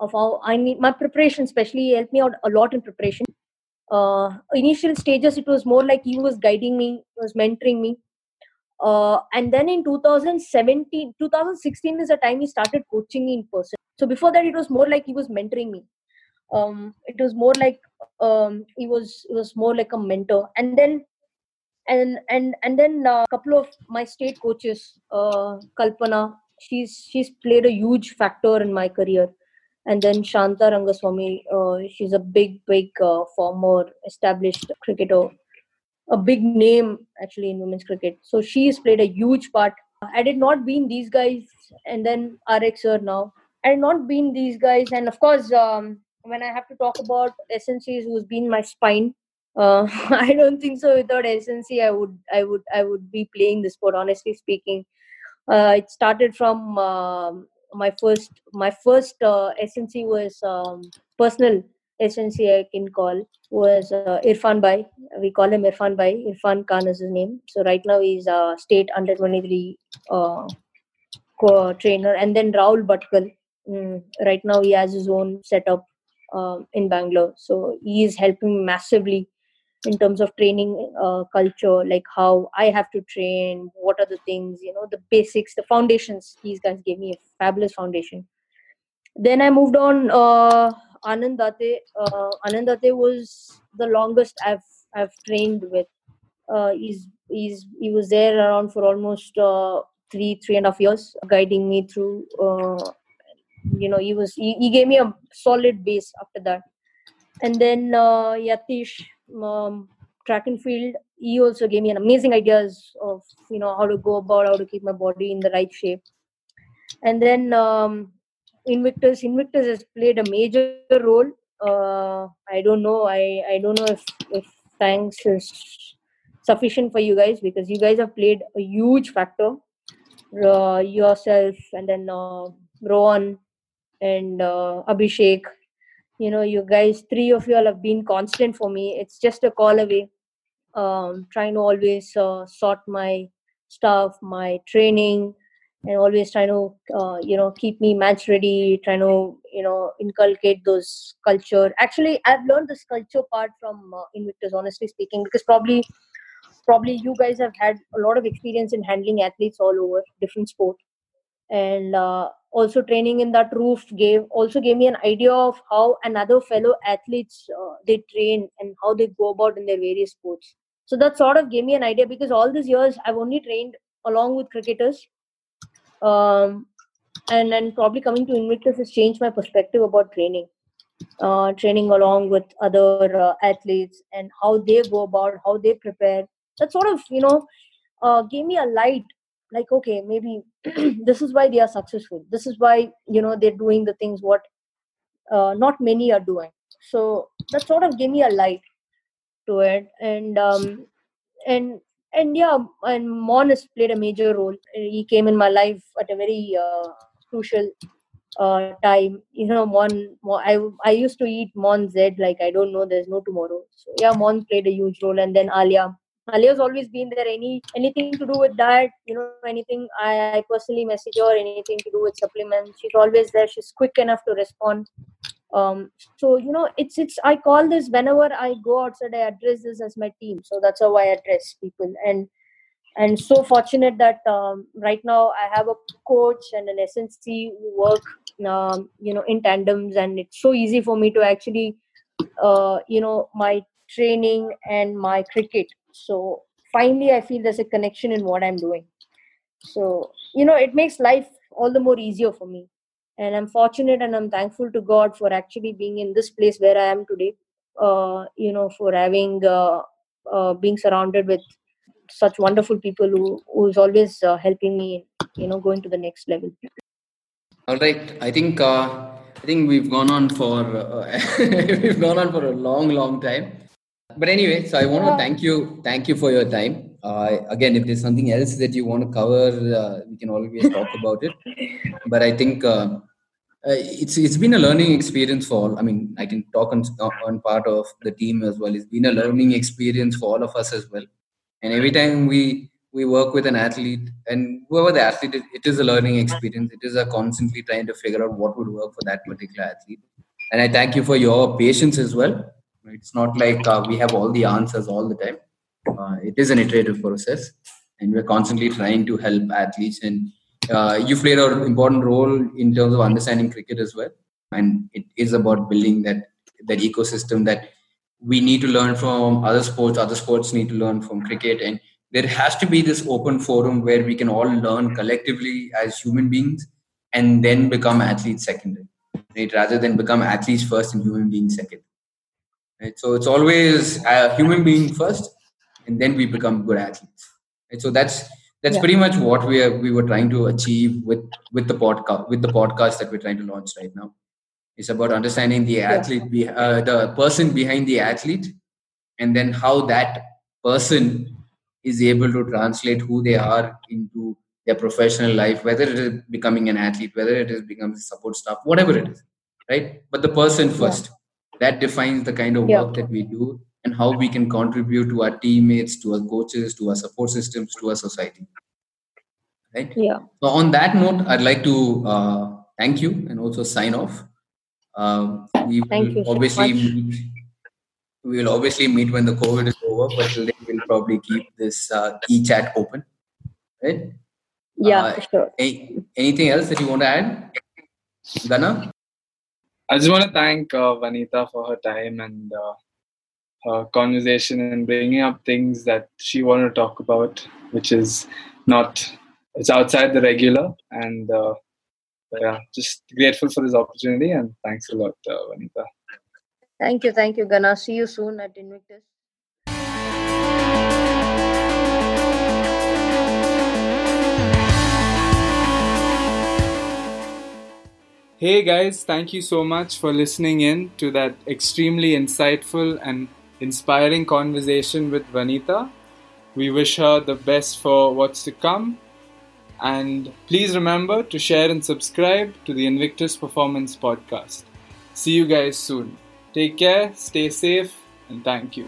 C: of how I need my preparation, especially helped me out a lot in preparation. Uh, initial stages, it was more like he was guiding me, he was mentoring me. Uh, and then in 2017, 2016 is the time he started coaching me in person. So before that, it was more like he was mentoring me. Um, it was more like um, he was it was more like a mentor. And then and and and then a uh, couple of my state coaches, uh, Kalpana, she's she's played a huge factor in my career and then Shanta Rangaswamy, uh, she's a big, big uh, former established cricketer, a big name actually in women's cricket. So she's played a huge part. Had it not been these guys, and then RX sir now, had not been these guys, and of course, um, when I have to talk about SNCs, who's been my spine, uh, I don't think so. Without SNC, I would, I would, I would be playing the sport. Honestly speaking, uh, it started from um, my first my first uh, SNC was um, personal SNC I can call was uh, Irfan Bhai. We call him Irfan Bhai. Irfan Khan is his name. So right now he's a state under 23 uh, co- trainer. And then Rahul Bhatkal. Mm, right now he has his own setup uh, in Bangalore. So he is helping massively in terms of training uh, culture like how i have to train what are the things you know the basics the foundations these guys gave me a fabulous foundation. Then i moved on uh, anand date uh, was the longest i've i've trained with. Uh, he's he's he was there around for almost uh, three three and a half years guiding me through uh, you know he was he, he gave me a solid base after that. And then uh, yatish um, track and field, he also gave me an amazing ideas of you know how to go about how to keep my body in the right shape. And then um, Invictus, Invictus has played a major role. Uh, I don't know. I I don't know if if thanks is sufficient for you guys because you guys have played a huge factor. Uh, yourself and then uh, Rohan and uh, Abhishek. You know, you guys, three of you all have been constant for me. It's just a call away. Um, trying to always uh, sort my stuff, my training, and always trying to uh, you know keep me match ready trying to you know inculcate those culture actually i've learned this culture part from uh, invictus honestly speaking because probably probably you guys have had a lot of experience in handling athletes all over different sport and uh, also training in that roof gave also gave me an idea of how another fellow athletes uh, they train and how they go about in their various sports so that sort of gave me an idea because all these years i've only trained along with cricketers um, and then probably coming to Invictus has changed my perspective about training. Uh, training along with other uh, athletes and how they go about, how they prepare. That sort of, you know, uh, gave me a light. Like, okay, maybe this is why they are successful. This is why you know they're doing the things what uh, not many are doing. So that sort of gave me a light to it, and um, and and yeah, and Mon has played a major role. He came in my life at a very uh, crucial uh, time. You know, Mon, Mon, I I used to eat Mon Z like I don't know. There's no tomorrow. So yeah, Mon played a huge role, and then Alia. Alia's always been there. Any anything to do with that, you know, anything I, I personally message her, anything to do with supplements, she's always there. She's quick enough to respond. Um so you know it's it's i call this whenever i go outside i address this as my team. So that's how i address people. And and so fortunate that um, right now i have a coach and an snc who work um, you know in tandems. And it's so easy for me to actually uh, you know my training and my cricket so finally i feel there's a connection in what i'm doing. So you know it makes life all the more easier for me. And i'm fortunate and i'm thankful to god for actually being in this place where i am today uh, you know for having uh, uh, being surrounded with such wonderful people who who's always uh, helping me you know going to the next level.
B: All right. I think uh, i think we've gone on for uh, we've gone on for a long long time but anyway so i want to thank you thank you for your time uh, again if there's something else that you want to cover uh, we can always talk about it but i think uh, uh, it's it's been a learning experience for all. I mean, I can talk on on part of the team as well. It's been a learning experience for all of us as well. And every time we we work with an athlete, and whoever the athlete is, it is a learning experience. It is a constantly trying to figure out what would work for that particular athlete. And I thank you for your patience as well. It's not like uh, we have all the answers all the time. Uh, it is an iterative process, and we're constantly trying to help athletes and uh, you played an important role in terms of understanding cricket as well. And it is about building that that ecosystem that we need to learn from other sports other sports need to learn from cricket. And there has to be this open forum where we can all learn collectively as human beings and then become athletes second right? Rather than become athletes first and human beings second right? So it's always a human being first and then we become good athletes. Right? So that's that's yeah. pretty much what we are we were trying to achieve with with the podcast with the podcast that we're trying to launch right now. It's about understanding the athlete be, uh, the person behind the athlete and then how that person is able to translate who they are into their professional life whether it is becoming an athlete whether it is becoming support staff whatever it is. Right? But the person first. yeah. That defines the kind of yeah. work that we do and how we can contribute to our teammates, to our coaches, to our support systems, to our society. Right?
C: Yeah.
B: So on that note, I'd like to uh, thank you and also sign off. Uh, we
C: thank
B: will obviously meet, we will obviously meet when the COVID is over, but till then we'll probably keep this uh, e-chat open. Right?
C: Yeah, uh, sure.
B: Any, anything else that you want to add, Gana?
A: I just want to thank uh, Vanitha for her time and uh, uh, conversation and bringing up things that she wanted to talk about, which is not it's outside the regular. And uh, yeah, just grateful for this opportunity and thanks a lot, uh, Vanitha.
C: Thank you, thank you, Gana. See you soon at Invictus.
A: Hey guys, thank you so much for listening in to that extremely insightful and inspiring conversation with Vanitha. We wish her the best for what's to come. And please remember to share and subscribe to the Invictus Performance Podcast. See you guys soon. Take care, stay safe, and thank you.